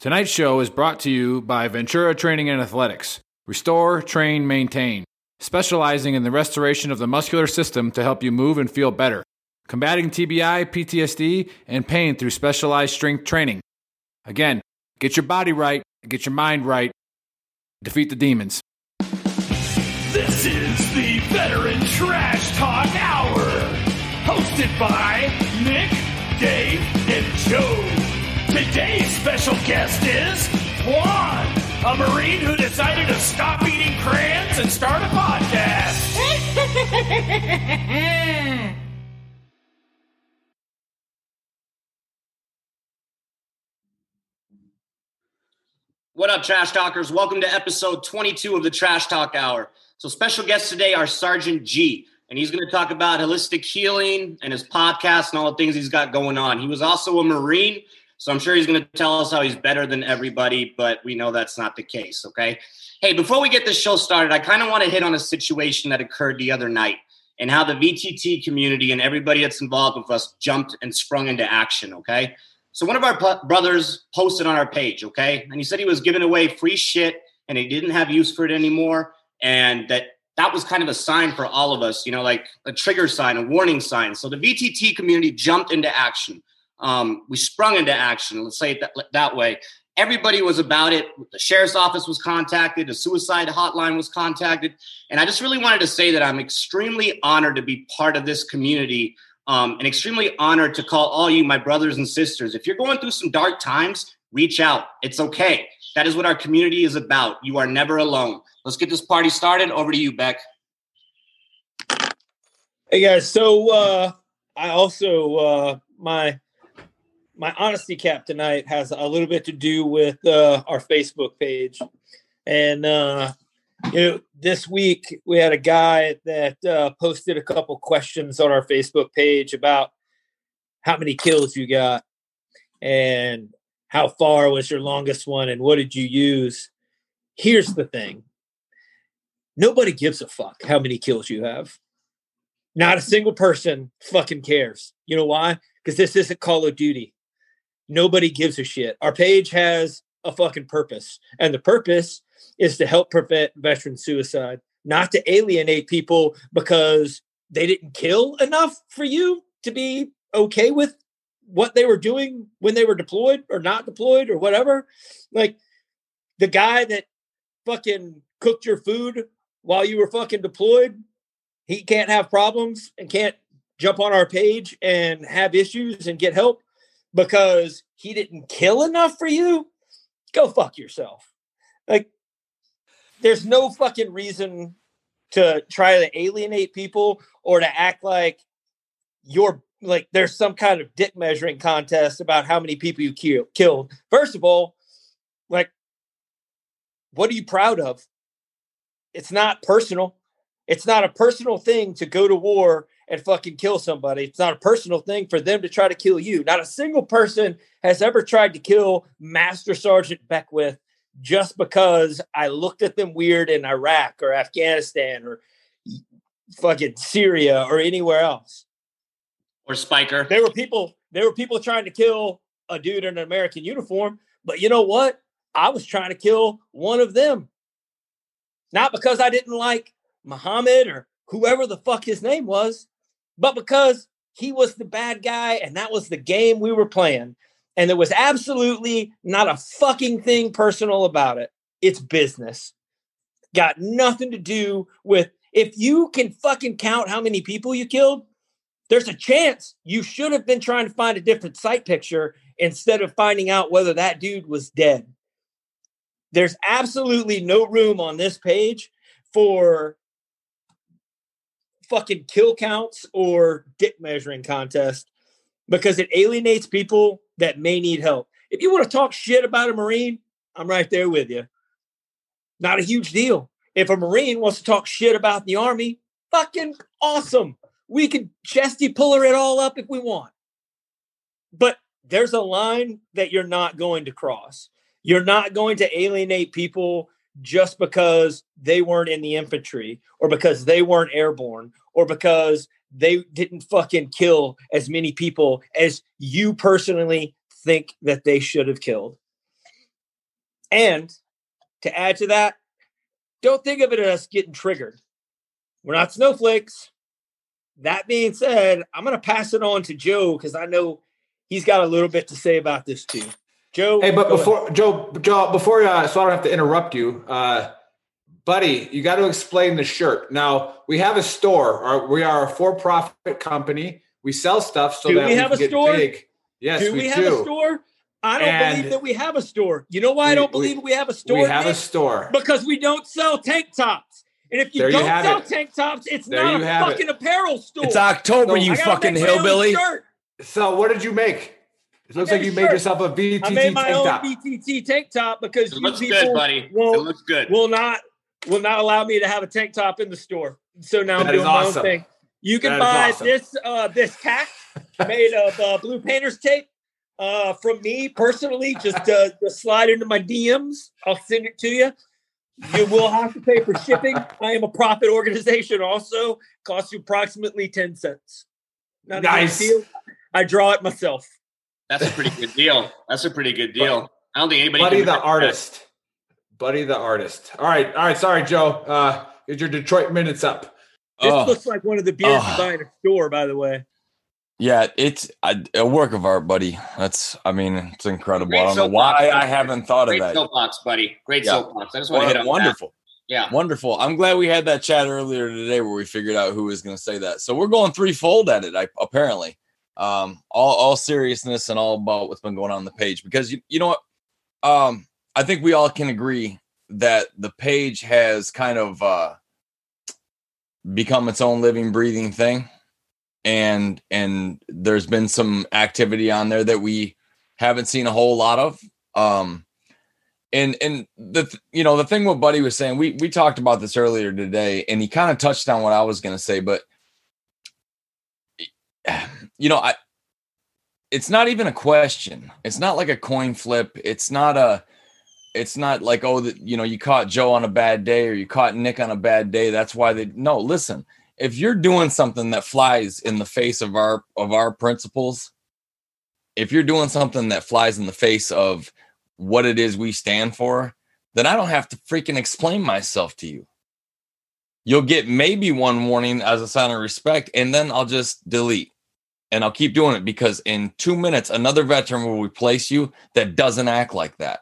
Tonight's show is brought to you by Ventura Training and Athletics. Restore, train, maintain. Specializing in the restoration of the muscular system to help you move and feel better. Combating TBI, PTSD, and pain through specialized strength training. Again, get your body right, get your mind right, defeat the demons. This is the Veteran Trash Talk Hour, hosted by Nick, special guest is Juan, a Marine who decided to stop eating crayons and start a podcast. What up, Trash Talkers? Welcome to episode 22 of the Trash Talk Hour. So, special guests today are Sergeant G, and he's going to talk about holistic healing and his podcast and all the things he's got going on. He was also a Marine, so I'm sure he's going to tell us how he's better than everybody, but we know that's not the case, okay? Hey, before we get this show started, I kind of want to hit on a situation that occurred the other night and how the VTT community and everybody that's involved with us jumped and sprung into action, okay? So one of our p- brothers posted on our page, okay, and he said he was giving away free shit and he didn't have use for it anymore, and that that was kind of a sign for all of us, you know, like a trigger sign, a warning sign. So the VTT community jumped into action. Um, we sprung into action. Let's say it that, that way. Everybody was about it. The sheriff's office was contacted. The suicide hotline was contacted, and I just really wanted to say that I'm extremely honored to be part of this community um, and extremely honored to call all you my brothers and sisters. If you're going through some dark times, reach out. It's okay. That is what our community is about. You are never alone. Let's get this party started. Over to you, Beck. Hey guys, so uh, I also uh, my my honesty cap tonight has a little bit to do with uh, our Facebook page, and uh, you know this week we had a guy that uh, posted a couple questions on our Facebook page about how many kills you got and how far was your longest one and what did you use. Here's the thing: nobody gives a fuck how many kills you have. Not a single person fucking cares. You know why? Because this isn't Call of Duty. Nobody gives a shit. Our page has a fucking purpose, and the purpose is to help prevent veteran suicide, not to alienate people because they didn't kill enough for you to be okay with what they were doing when they were deployed or not deployed or whatever. Like the guy that fucking cooked your food while you were fucking deployed he can't have problems and can't jump on our page and have issues and get help because he didn't kill enough for you, go fuck yourself. Like, there's no fucking reason to try to alienate people or to act like you're like there's some kind of dick measuring contest about how many people you kill, killed. First of all, like, what are you proud of? It's not personal. It's not a personal thing to go to war and fucking kill somebody. It's not a personal thing for them to try to kill you. Not a single person has ever tried to kill Master Sergeant Beckwith just because I looked at them weird in Iraq or Afghanistan or fucking Syria or anywhere else. Or Speicher. There were people, there were people trying to kill a dude in an American uniform, but you know what? I was trying to kill one of them. Not because I didn't like Muhammad or whoever the fuck his name was, but because he was the bad guy and that was the game we were playing. And there was absolutely not a fucking thing personal about it. It's business. Got nothing to do with if you can fucking count how many people you killed, there's a chance you should have been trying to find a different sight picture instead of finding out whether that dude was dead. There's absolutely no room on this page for fucking kill counts or dick measuring contest because it alienates people that may need help. If you want to talk shit about a Marine, I'm right there with you. Not a huge deal. If a Marine wants to talk shit about the Army, fucking awesome. We can chesty puller it all up if we want. But there's a line that you're not going to cross. You're not going to alienate people just because they weren't in the infantry or because they weren't airborne or because they didn't fucking kill as many people as you personally think that they should have killed. And to add to that, don't think of it as getting triggered. We're not snowflakes. That being said, I'm going to pass it on to Joe because I know he's got a little bit to say about this too. Joe. Hey, but before ahead. Joe, Joe, before uh, so I don't have to interrupt you, uh, buddy, you got to explain the shirt. Now we have a store. Or we are a for-profit company. We sell stuff so Do that we we have can a get store? big. Yes, do we, we, do. have a store? I don't And believe that we have a store. You know why I don't believe we have a store? we have a store. because we don't sell tank tops. And if you There don't have sell it. tank tops, it's There not a have it. fucking apparel store. It's October, So- you fucking make my own hillbilly. So what did you make? It looks like a you made yourself a VTT I made my tank own top. BTT tank top because It you looks people good, buddy. It Will, looks good. will not will not allow me to have a tank top in the store. So now That I'm is doing my own thing. You can That is buy awesome. this uh, this cap made of uh, blue painter's tape uh, from me personally. Just uh, just slide into my DMs. I'll send it to you. You will have to pay for shipping. I am a profit organization. Also, costs you approximately ten cents. Not a Nice. deal. I draw it myself. That's a pretty good deal. That's a pretty good deal. I don't think anybody. Buddy can the match that. artist. Buddy the artist. All right, all right. Sorry, Joe. Uh, get your Detroit minutes up. This Oh. looks like one of the beers Oh. you buy in a store, by the way. Yeah, it's a, a work of art, buddy. That's, I mean, it's incredible. Great I don't know soapbox. why I haven't thought of that. Great soapbox, buddy. Great Yeah. soapbox. I just want to hit on that. wonderful, Yeah. wonderful. I'm glad we had that chat earlier today where we figured out who was going to say that. So we're going threefold at it, I, apparently. Um, all, all seriousness and all about what's been going on, the page. Because you, you know what? Um, I think we all can agree that the page has kind of uh, become its own living, breathing thing. And and there's been some activity on there that we haven't seen a whole lot of. Um and and the th- you know the thing what buddy was saying we we talked about this earlier today and he kind of touched on what i was going to say but you know i it's not even a question. It's not like a coin flip. It's not a it's not like oh you know you caught joe on a bad day or you caught nick on a bad day. That's why they no listen if you're doing something that flies in the face of our of our principles if you're doing something that flies in the face of what it is we stand for then i don't have to freaking explain myself to you you'll get maybe one warning as a sign of respect and then i'll just delete. And i'll keep doing it because in two minutes another veteran will replace you that doesn't act like that.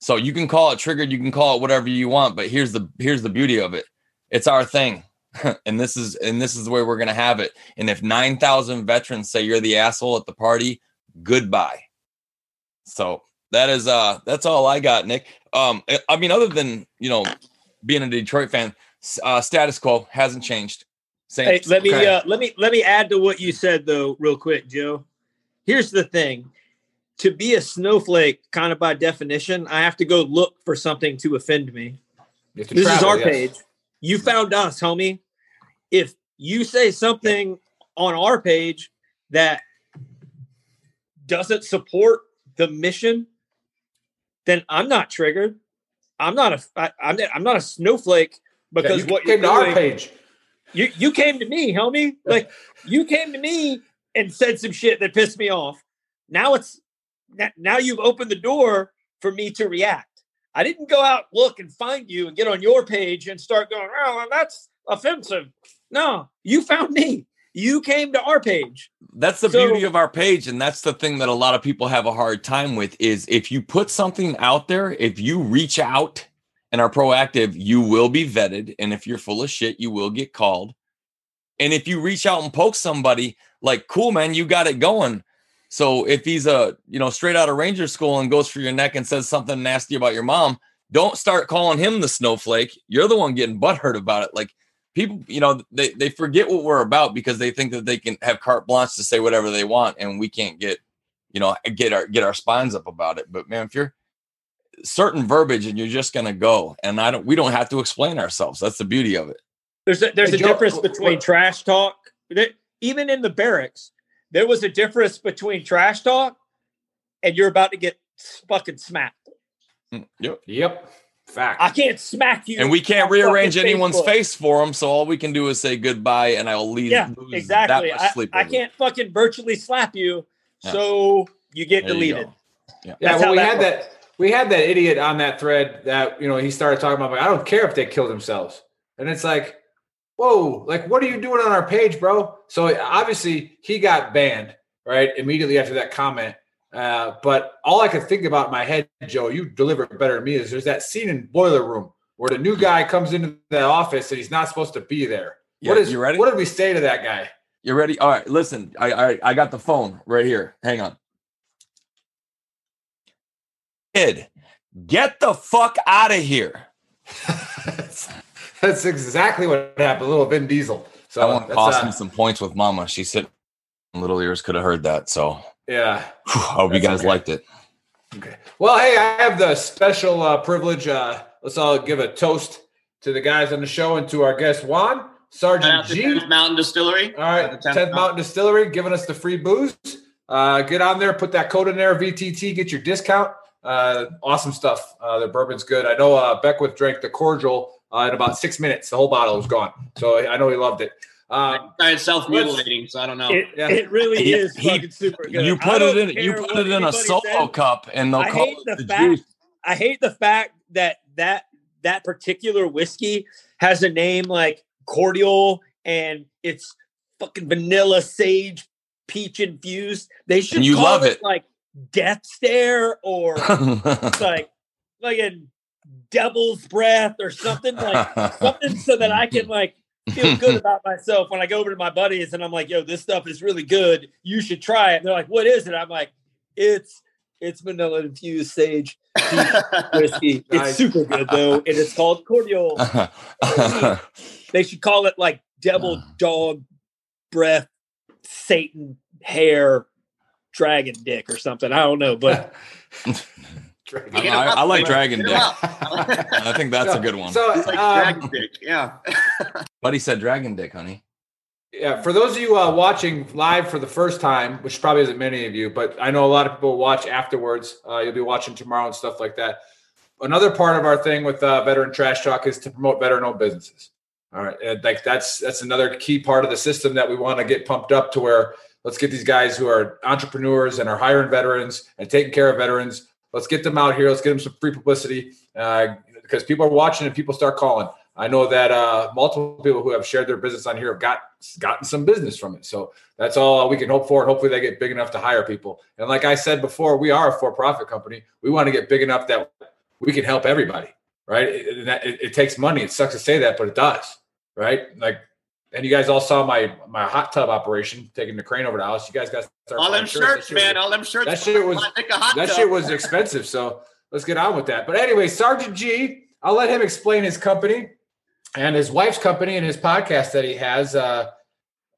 So you can call it triggered you can call it whatever you want but here's the here's the beauty of it. It's our thing. And this is and this is the way we're to have it. And if 9000 veterans say you're the asshole at the party goodbye. So that is uh that's all i got nick. Um I- mean other than you know being a detroit fan uh status quo hasn't changed same Hey, let me Okay. uh, let me let me add to what you said though, real quick, Joe. Here's the thing: to be a snowflake, kind of by definition, I have to go look for something to offend me. To This is our yes. page. You found us, homie. If you say something on our page that doesn't support the mission, then I'm not triggered. I'm not a I, I'm I'm not a snowflake because you what came to our page. you you came to me, homie. Like you came to me and said some shit that pissed me off. Now it's now you've opened the door for me to react. I didn't go out look and find you and get on your page and start going, "Oh, that's offensive." No, you found me. You came to our page. that's the So- beauty of our page and that's the thing that a lot of people have a hard time with is if you put something out there if you reach out and are proactive you will be vetted and if you're full of shit you will get called. And if you reach out and poke somebody like cool man you got it going. So if he's a you know straight out of ranger school and goes for your neck and says something nasty about your mom don't start calling him the snowflake. You're the one getting butthurt about it. Like people you know they, they forget what we're about because they think that they can have carte blanche to say whatever they want and we can't get you know get our get our spines up about it. But man if you're certain verbiage and you're just going to go and i don't we don't have to explain ourselves that's the beauty of it There's a there's Hey, a Joe, difference between what- trash talk. There- Even in the barracks, there was a difference between trash talk and you're about to get fucking smacked. Mm, yep Yep. Fact. I can't smack you. and we can't rearrange anyone's Facebook. face for them so all we can do is say goodbye and i'll leave Yeah, lose exactly. that much I, sleep I over can't fucking virtually slap you, Yeah. so you get There deleted. go. yeah, that's well, we that had works. that. We had that idiot on that thread that you know he started talking about. Like, I don't care if they kill themselves, and it's like, whoa, like what are you doing on our page, bro? So obviously he got banned right immediately after that comment. Uh, but all I could think about in my head, Joe, you deliver it better than me, is there's that scene in Boiler Room where the new guy comes into the office and he's not supposed to be there. Yeah, what is you ready? What did we say to that guy? You ready? All right, listen. I, I I got the phone right here. Hang on. Kid, get the fuck out of here. that's, that's exactly what happened. A little Vin Diesel. So I want to cost uh, me some points with Mama. She said little ears could have heard that. So Yeah. whew, I hope you guys okay. liked it. Okay. Well, hey, I have the special uh, privilege. Uh, let's all give a toast to the guys on the show and to our guest Juan Shout Sergeant G. 10th Mountain Distillery. All right, The 10th, 10th Mountain Distillery giving us the free booze. Uh, get on there, put that code in there, VTT, get your discount. Uh, awesome stuff. Uh, the bourbon's good. I know uh, Beckwith drank the cordial uh, in about six minutes. The whole bottle was gone. So I know he loved it. Um, it's self mutilating, so I don't know. It, Yeah. it really He- is he- fucking super good. You put it in. You put it in a solo says. cup, and they'll I call it the the fact- juice. I hate the fact that that that particular whiskey has a name like cordial and it's fucking vanilla sage peach infused. They should you call love it, it. like death stare or like like a devil's breath or something like something so that I can like feel good about myself when I go over to my buddies and I'm like, yo, this stuff is really good. You should try it. And they're like, what is it? I'm like, it's it's vanilla infused sage whiskey. Nice. It's super good though, and it's called cordial. They should call it like devil uh. dog breath, Satan hair, dragon dick or something. I don't know, but I, I- I like Dragon Dick. I think that's a good one. So, It's like um, dragon dick. Yeah. Buddy said Dragon Dick, honey. Yeah, for those of you uh, watching live for the first time, which probably isn't many of you, but I know a lot of people watch afterwards. Uh, you'll be watching tomorrow and stuff like that. Another part of our thing with uh, veteran trash talk is to promote veteran-owned businesses. All right, and like that's that's another key part of the system that we want to get pumped up to where let's get these guys who are entrepreneurs and are hiring veterans and taking care of veterans. Let's get them out here. Let's get them some free publicity uh, because people are watching and people start calling. I know that uh, multiple people who have shared their business on here have got gotten some business from it. So that's all we can hope for, and hopefully they get big enough to hire people. And like I said before, we are a for-profit company. We want to get big enough that we can help everybody, right? It, it, it- it takes money. It sucks to say that, but it does, right? Like, and you guys all saw my my hot tub operation, taking the crane over to house. You guys got to start All them shirts. Shirts, shit was- man. All them shirts. that shit was- Like a hot that tub. shit was expensive. So let's get on with that. But anyway, Sergeant G, I'll let him explain his company and his wife's company and his podcast that he has. Uh,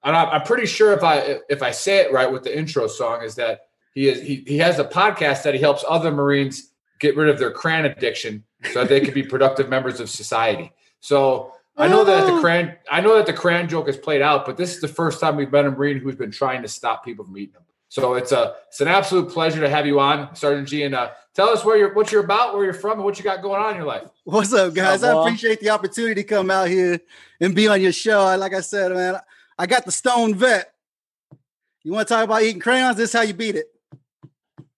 and I'm, pretty sure if I if I say it right with the intro song is that he is he, he has a podcast that he helps other Marines get rid of their cran addiction so that they can be productive members of society. So I know that the cran I know that the cran joke is played out, but this is the first time we've met a Marine who's been trying to stop people from eating them. So it's a it's an absolute pleasure to have you on, Sergeant G, and uh, tell us where you're what you're about, where you're from, and what you got going on in your life. What's up, guys? I appreciate the opportunity to come out here and be on your show. Like I said, man, I got the Stone Vet. You want to talk about eating crayons? This is how you beat it.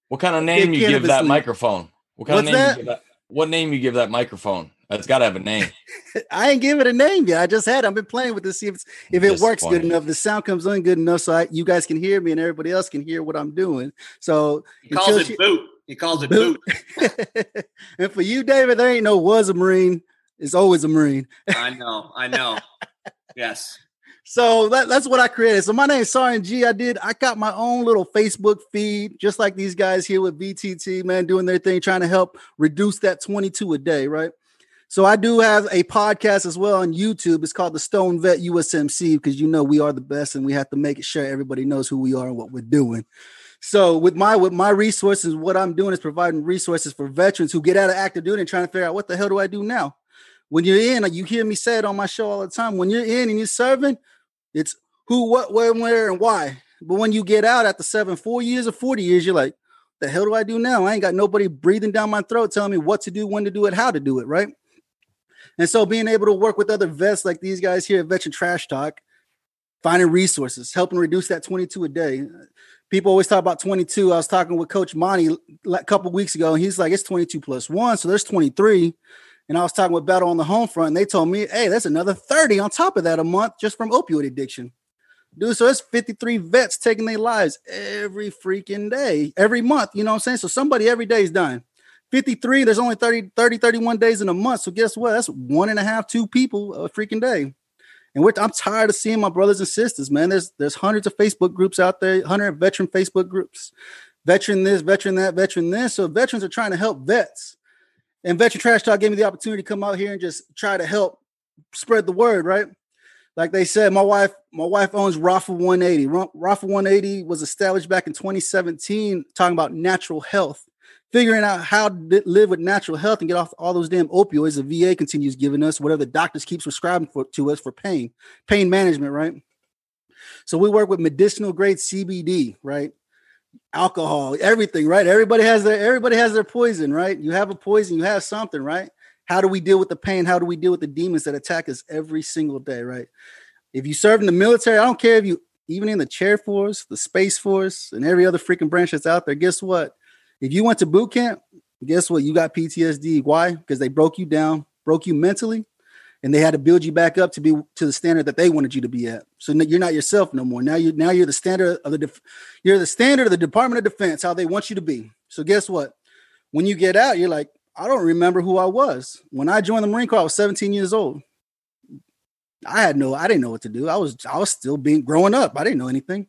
What kind of name you give that leaf. microphone? What kind What's of name that? You give that? What name you give that microphone? It's got to have a name. I ain't give it a name yet. I just had. it. I've been playing with this, see if it's, if it works good enough. The sound comes on good enough, so I, you guys can hear me and everybody else can hear what I'm doing. So He calls it she- boot. He calls it boot. boot. and for you, David, there ain't no was a Marine. It's always a Marine. I know. I know. Yes. So that, that's what I created. So my name is Sergeant G. I did. I got my own little Facebook feed, just like these guys here with VTT, man, doing their thing, trying to help reduce that 22 a day, right? So I do have a podcast as well on YouTube. It's called the Stone Vet USMC because you know we are the best, and we have to make it sure everybody knows who we are and what we're doing. So with my with my resources, what I'm doing is providing resources for veterans who get out of active duty and trying to figure out what the hell do I do now. When you're in, you hear me say it on my show all the time. When you're in and you're serving, it's who, what, when, where, and why. But when you get out after seven, four years or 40 years, you're like, the hell do I do now? I ain't got nobody breathing down my throat telling me what to do, when to do it, how to do it, right? And so being able to work with other vets like these guys here at Veteran Trash Talk, finding resources, helping reduce that 22 a day. people always talk about 22. I was talking with Coach Monty a couple weeks ago, and he's like, it's 22 plus one, so there's 23. And I was talking with Battle on the home front, and they told me, hey, that's another 30 on top of that a month just from opioid addiction. Dude, so it's 53 vets taking their lives every freaking day, every month. You know what I'm saying? So somebody every day is dying. 53, there's only 30, 30, 31 days in a month. So guess what? That's one and a half, two people a freaking day. And I'm tired of seeing my brothers and sisters, man. There's there's hundreds of Facebook groups out there, hundred veteran Facebook groups, veteran this, veteran that, veteran this. So veterans are trying to help vets. And Veteran Trash Talk gave me the opportunity to come out here and just try to help spread the word, right? Like they said, my wife, my wife owns Rafa 180. Rafa 180 was established back in 2017, talking about natural health figuring out how to live with natural health and get off all those damn opioids the VA continues giving us, whatever the doctors keep prescribing for, to us for pain, pain management, right? So we work with medicinal grade CBD, right? Alcohol, everything, right? Everybody has their everybody has their poison, right? You have a poison, you have something, right? How do we deal with the pain? How do we deal with the demons that attack us every single day, right? If you serve in the military, I don't care if you even in the chair force, the space force, and every other freaking branch that's out there, guess what? If you went to boot camp, guess what? You got PTSD. Why? Because they broke you down, broke you mentally, and they had to build you back up to be to the standard that they wanted you to be at. So you're not yourself no more. Now you now you're the standard of the def, you're the standard of the Department of Defense, how they want you to be. So guess what? When you get out, you're like, I don't remember who I was. When I joined the Marine Corps, I was 17 years old. I had no, I didn't know what to do. I was, I was still being growing up. I didn't know anything.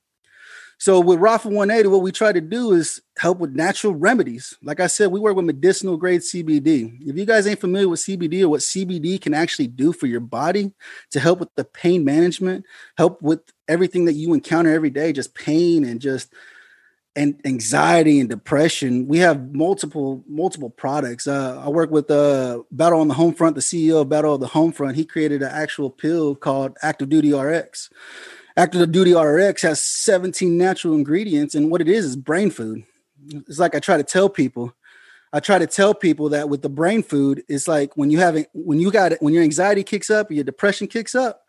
So with Rafa 180, what we try to do is help with natural remedies. Like I said, we work with medicinal grade CBD. If you guys ain't familiar with CBD or what CBD can actually do for your body to help with the pain management, help with everything that you encounter every day, just pain and just and anxiety and depression. We have multiple multiple products. Uh, I work with uh, Battle on the Home Front, the CEO of Battle of the Home Front. He created an actual pill called Active Duty RX Active the Duty RX has 17 natural ingredients, and what it is is brain food. It's like I try to tell people. I try to tell people that with the brain food, it's like when you have it, when you got it, when your anxiety kicks up, your depression kicks up,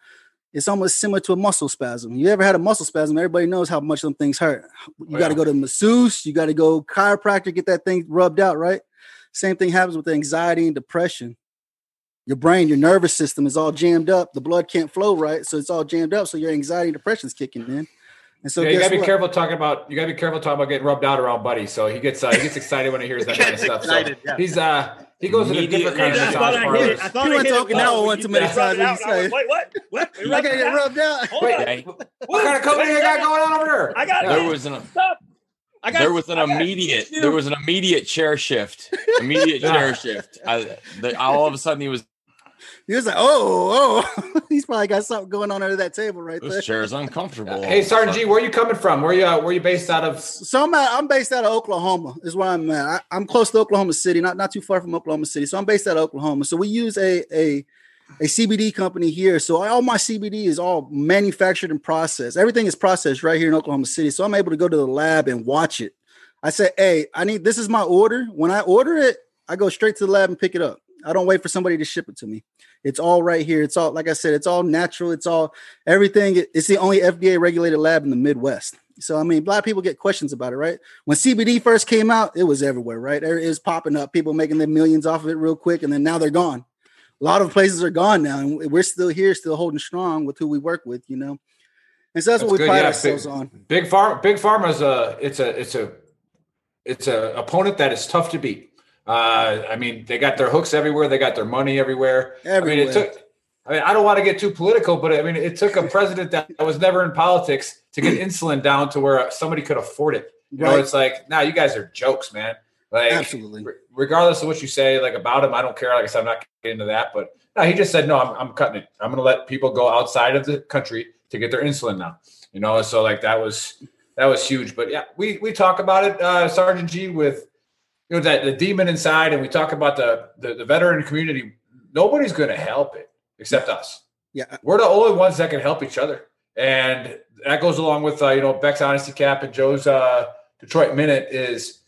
it's almost similar to a muscle spasm. You ever had a muscle spasm? Everybody knows how much them things hurt. Oh, you oh, got to go to masseuse, you got to go chiropractor, get that thing rubbed out, right? Same thing happens with anxiety and depression your brain, your nervous system is all jammed up. The blood can't flow right, so it's all jammed up. So your anxiety and depression is kicking in. And so yeah, you gotta be what? careful talking about you gotta be careful talking about getting rubbed out around Buddy. So he gets uh, he gets excited when he hears that kind of stuff. Excited, so yeah. he's uh he goes in a different kind of massage parlor. I thought he went talking Okinawa one too many times. Wait, what? What? I gotta get rubbed out. Wait, what kind of company you got going on over there? I got there was an stop. I got, there was an immediate there was an immediate chair shift immediate chair shift I, the, all of a sudden he was he was like, oh, oh, he's probably got something going on under that table right this there. chair is uncomfortable. Hey, Sergeant G, where are you coming from? Where you uh, where you based out of? So I'm at, I'm based out of Oklahoma. Is where I'm at. I, am close to Oklahoma City, not not too far from Oklahoma City. So I'm based out of Oklahoma. So we use a a a CBD company here. So all my CBD is all manufactured and processed. Everything is processed right here in Oklahoma City. So I'm able to go to the lab and watch it. I said, hey, I need this is my order. When I order it, I go straight to the lab and pick it up. I don't wait for somebody to ship it to me. It's all right here. It's all like I said. It's all natural. It's all everything. It's the only FDA regulated lab in the Midwest. So I mean, a lot of people get questions about it, right? When CBD first came out, it was everywhere, right? It was popping up. People making their millions off of it real quick, and then now they're gone. A lot of places are gone now, and we're still here, still holding strong with who we work with, you know. And so that's, that's what we good. pride yeah, ourselves big, on. Big farm, big pharma's a it's a it's a it's a opponent that is tough to beat. Uh, I mean, they got their hooks everywhere. They got their money everywhere. everywhere. I mean, it took. I mean, I don't want to get too political, but I mean, it took a president that was never in politics to get insulin down to where somebody could afford it. You right. know, it's like, now nah, you guys are jokes, man. Like, absolutely. regardless of what you say, like about him, I don't care. Like I said, I'm not getting into that, but no, he just said, no, I'm, I'm cutting it. I'm going to let people go outside of the country to get their insulin now. You know, so like that was that was huge. But yeah, we we talk about it, uh, Sergeant G, with you know that the demon inside, and we talk about the the, the veteran community. Nobody's going to help it except us. Yeah, we're the only ones that can help each other, and that goes along with uh, you know Beck's honesty cap and Joe's uh, Detroit minute is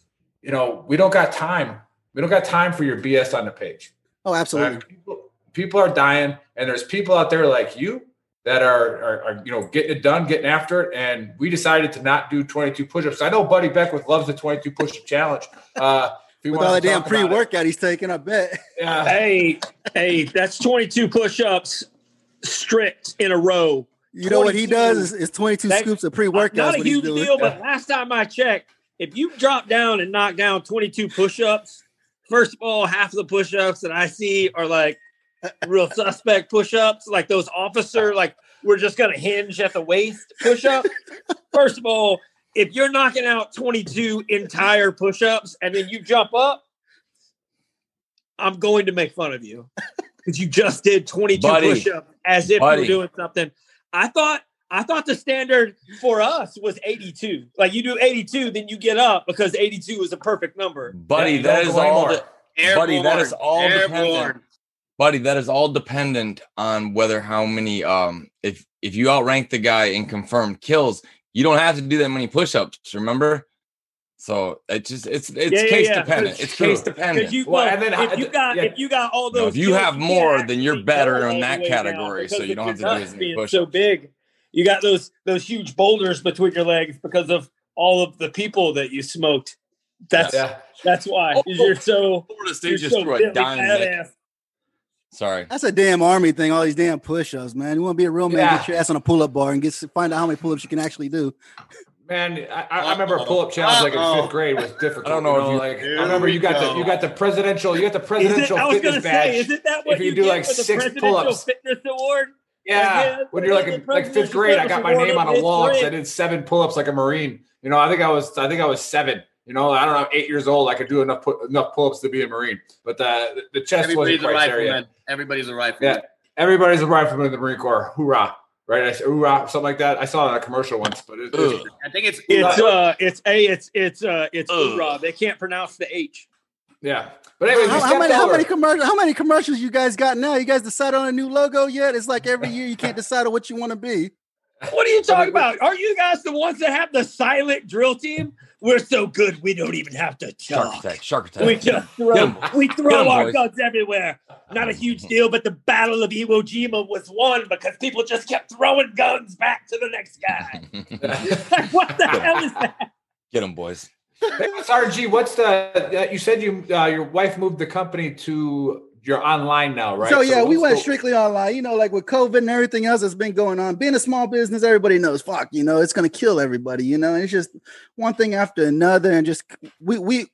you know we don't got time. We don't got time for your BS on the page. Oh, absolutely. Right? People, people are dying, and there's people out there like you that are, are, are you know getting it done, getting after it, and we decided to not do 22 push-ups. I know Buddy Beckwith loves the 22 push-up challenge. Uh, if With all the damn talk about it. pre-workout he's taking, I bet. Yeah. Hey, hey, that's 22 push-ups strict in a row. You know what he does is, is 22 That- scoops of pre-workout. Not a huge deal, but last time I checked, if you drop down and knock down 22 push-ups, first of all, half of the push-ups that I see are like real suspect push-ups, like those officer, like we're just gonna hinge at the waist push-up. First of all, if you're knocking out 22 entire push-ups and then you jump up, I'm going to make fun of you because you just did 22 Buddy. push-ups as if you Buddy. were doing something. I thought I thought the standard for us was 82. Like you do 82, then you get up because 82 is a perfect number. buddy. Yeah, you that don't is go all. anymore. The, Buddy, that is all Airborne. dependent. Buddy, that is all dependent on whether how many. Um, if if you outrank the guy in confirmed kills, you don't have to do that many push-ups. Remember. So it just it's it's Yeah, yeah, case yeah. dependent. It's It's true. case Because dependent. you, Well, well, and then if I- you got yeah. if you got all No, those, if you kills, have can't more, then you're better in that the way down category, so you don't have to do as many being push-ups. So big, you got those those huge boulders between your legs because of all of the people that you smoked. That's Yeah. that's why Oh, you're so Florida you're State just so threw a Billy dime. Nick. badass. Sorry. That's a damn army thing. All these damn push-ups, man. You want to be a real man? Yeah. Get your ass on a pull-up bar and get find out how many pull-ups you can actually do. Man, I, I remember a pull-up challenge like in fifth grade was difficult. I don't know you if you- like. Here I remember you got the you got the presidential you got the Is it, presidential fitness badge. say, isn't that what if you you, do, get like, for the six presidential pull-ups. fitness award? Yeah, Yeah, when you're like in like fifth grade, I got my name on a fifth wall because I did seven pull-ups like a marine. You know, I think I was I think I was seven. You know, I don't know, eight years old. I could do enough pu- enough pull-ups to be a marine, but the the chest Everybody's wasn't a criteria. Rifleman. Everybody's a rifleman. Yeah, everybody's a rifleman in the Marine Corps. Hoorah! Right? I said hoorah, something like that. I saw it on a commercial once, but it, it's, I think it's It's uh, it's a, it's it's uh, it's Ugh. hoorah. They can't pronounce the H. yeah. But anyways, How, how many how many commercials how many commercials you guys got now? You guys decided on a new logo yet? It's like every year you can't decide on what you want to be. What are you talking about? Are you guys the ones that have the silent drill team? We're so good, we don't even have to talk. Shark attack. Shark attack. We attack. just Get throw, 'em. we throw throw 'em, our boys. guns everywhere. Not a huge deal, but the Battle of Iwo Jima was won because people just kept throwing guns back to the next guy. like, what the hell is that? Get them, boys. Hey, RG, what's the? Uh, you said you uh, your wife moved the company to you're online now, right? So yeah, we went the- strictly online. You know, like with COVID and everything else that's been going on. Being a small business, everybody knows. Fuck, you know, it's gonna kill everybody. You know, and it's just one thing after another, and just we we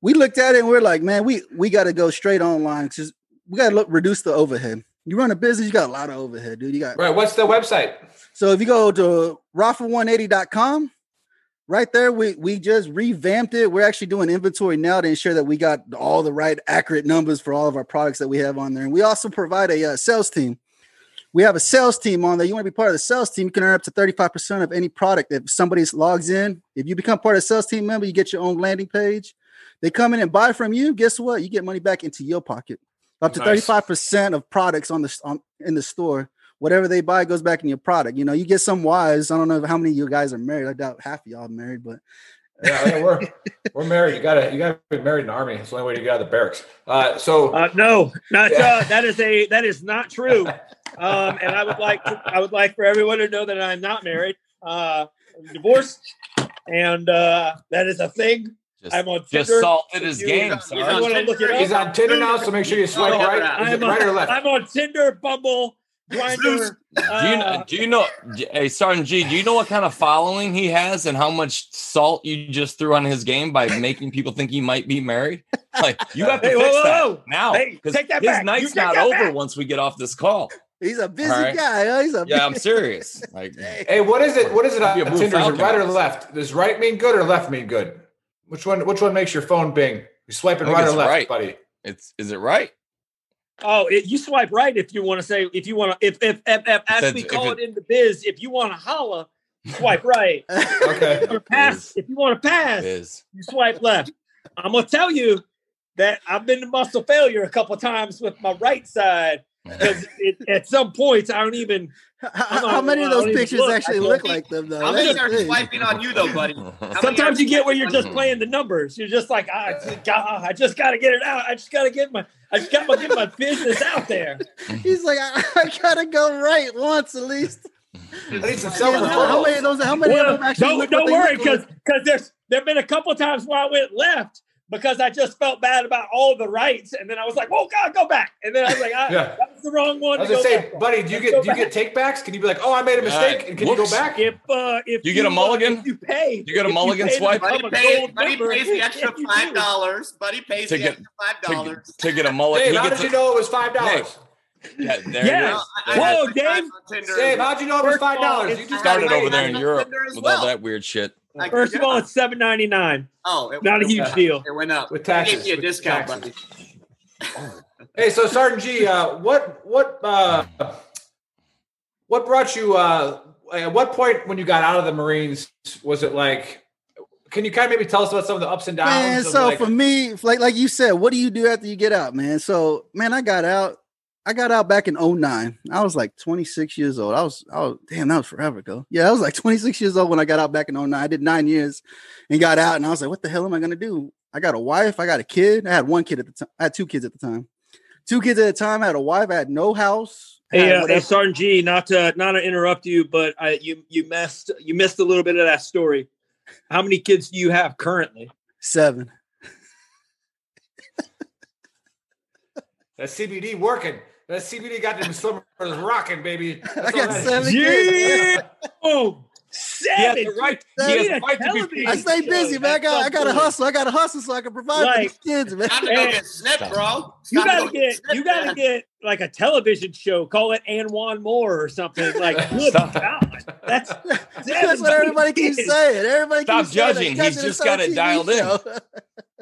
we looked at it and we're like, man, we we got to go straight online because we got to look reduce the overhead. You run a business, you got a lot of overhead, dude. You got Right. What's the website? so if you go to raffle180.com, right there, we we just revamped it. We're actually doing inventory now to ensure that we got all the right accurate numbers for all of our products that we have on there. And we also provide a uh, sales team. We have a sales team on there. You want to be part of the sales team, you can earn up to 35% of any product. If somebody logs in, if you become part of the sales team member, you get your own landing page. They come in and buy from you. Guess what? You get money back into your pocket. Up to Nice. 35% of products on the on, in the store whatever they buy goes back in your product. You know, you get some wives I don't know how many of you guys are married. I doubt half of y'all are married, but Yeah, yeah, we're we're married. You gotta you gotta be married in the army. It's the only way to get out of the barracks. Uh, so Uh, no, not Yeah. uh, that is a that is not true. Um, and I would like to, I would like for everyone to know that I'm not married. Uh, I'm divorced, and uh, that is a thing. Just, I'm on just Tinder. salted his game. He's You on Sorry. want to look it he's on Tinder now, so make sure you swipe Oh, right. I'm, it right or on, left? I'm on Tinder, Bumble, Grindr. Do you, Uh, do you know, hey, Sergeant G, do you know what kind of following he has and how much salt you just threw on his game by making people think he might be married? Like, you have to Hey, fix whoa, whoa, that whoa. now. Hey, 'cause take that his back. Night's take not that over back. once we get off this call. he's a busy All right. guy. huh? He's a Yeah, I'm serious. Like, Hey, what is it? What is it on Be Tinder? Is it right or left? Does right mean good or left mean good? Which one? Which one makes your phone bing? You swiping I think right or left, right. buddy? it's is it right? Oh, it, you swipe right if you want to say if you want to if if, if, if as If we call if it in the biz, if you want to holla, swipe right. Okay. Or pass if you want to pass, Is you swipe left. I'm gonna tell you that I've been to muscle failure a couple times with my right side, because at some points I don't even. How, how many of those pictures look. actually look like them though? How many are swiping on you though, buddy? Sometimes you get where you're just playing the numbers. You're just like, ah, God, I just got to get it out. I just got to get my, I just got to get my business out there. He's like, I, I gotta go right once at least. At least how many of those? How many well, of them actually? Don't, don't worry, because because there's there've been a couple times where I went left because I just felt bad about all the rights, and then I was like, "Oh God, go back!" And then I was like, I, yeah. "That was the wrong one." I was gonna say, buddy, do you get do you get take backs? Can you be like, "Oh, I made a mistake," and can Whoops. you go back? If uh, if you, you get a mulligan, uh, you pay. You get a mulligan swipe. Buddy, pay, buddy pays the extra five dollars. Buddy pays the extra five dollars to, to, get a mulligan. Hey, how did you know it was five dollars? Yeah, there yeah. Whoa, Dave. Dave, how'd you know it was five dollars? You just started over there in Europe with all that weird shit. Like, First of all, it's seven ninety nine. Oh, it, not a huge deal. It went up with taxes. Gave you a discount, buddy. hey, so Sergeant G, uh, what what uh, what brought you? Uh, at what point when you got out of the Marines was it like? Can you kind of maybe tell us about some of the ups and downs? Man, so like, for me, like like you said, what do you do after you get out, man? So man, I got out I got out back in 09. I was like 26 years old. I was, I was, damn, that was forever ago. Yeah, I was like 26 years old when I got out back in 09. I did nine years and got out, and I was like, what the hell am I gonna do? I got a wife, I got a kid. I had one kid at the time. I had two kids at the time. Two kids at a time. I had a wife. I had no house. Hey, uh, hey, Sergeant G, not to not to interrupt you, but I, you you missed you missed a little bit of that story. How many kids do you have currently? Seven. That CBD working. That CBD got them swimmers rocking, baby. That's I got seven yeah. Oh, seven. right. Seven. right to be I stay busy, man. I got, I got to hustle. I got to hustle so I can provide like, for these kids, man. Time to go get snip, bro. you gotta go get, snip, you gotta man. get like a television show. Call it Anwan Moore or something. Like, good God, that's that's what everybody keeps saying. Everybody stop keeps judging. He's just got it dialed in,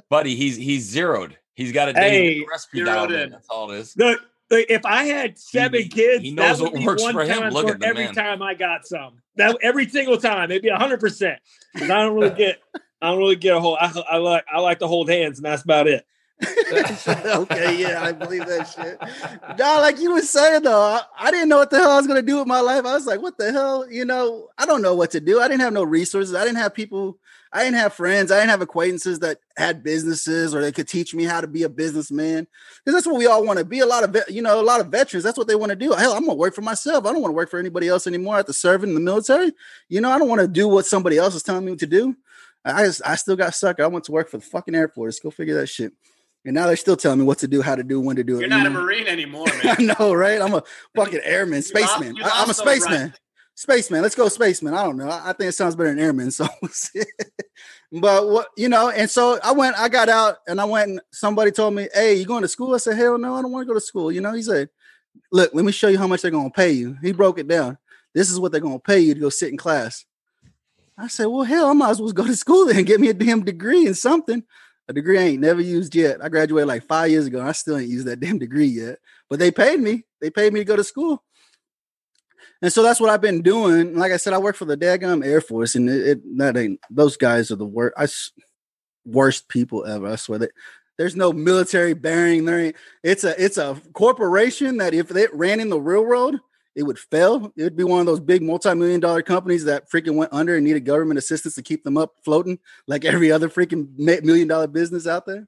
buddy. He's he's zeroed. He's got a hey, recipe dialed in. That's all it is. Look, if I had seven he, kids, he knows what works for him. Look at every man. time I got some. That every single time, it'd be hundred percent. Because I don't really get, I don't really get a whole. I, I like, I like to hold hands, and that's about it. okay, yeah, I believe that shit. Nah, like you were saying though, I, I, didn't know what the hell I was gonna do with my life. I was like, what the hell? You know, I don't know what to do. I didn't have no resources. I didn't have people I didn't have friends. I didn't have acquaintances that had businesses or they could teach me how to be a businessman. Because that's what we all want to be. A lot of, you know, a lot of veterans, that's what they want to do. Hell, I'm going to work for myself. I don't want to work for anybody else anymore after serving in the military. You know, I don't want to do what somebody else is telling me to do. I just, I still got stuck. I went to work for the fucking Air Force. Go figure that shit. And now they're still telling me what to do, how to do, when to do You're it. You're not a mm. Marine anymore, man. I know, right? I'm a fucking airman, spaceman. I, am a spaceman. Right. Spaceman. Let's go, spaceman. I don't know. I, think it sounds better than airman. So But what you know, and so I went, I got out and I went and somebody told me, Hey, you going to school? I said, Hell no, I don't want to go to school. You know, he said, Look, let me show you how much they're gonna pay you. He broke it down. This is what they're gonna pay you to go sit in class. I said, Well, hell, I might as well go to school then get me a damn degree in something. A degree I ain't never used yet. I graduated like five years ago. and I still ain't used that damn degree yet. But they paid me. They paid me to go to school. And so that's what I've been doing. Like I said, I work for the Daggum Air Force, and it, it that ain't those guys are the worst. I worst people ever. I swear that there's no military bearing. There ain't. It's a it's a corporation that if it ran in the real world, it would fail. It would be one of those big multi-million dollar companies that freaking went under and needed government assistance to keep them up floating, like every other freaking million dollar business out there.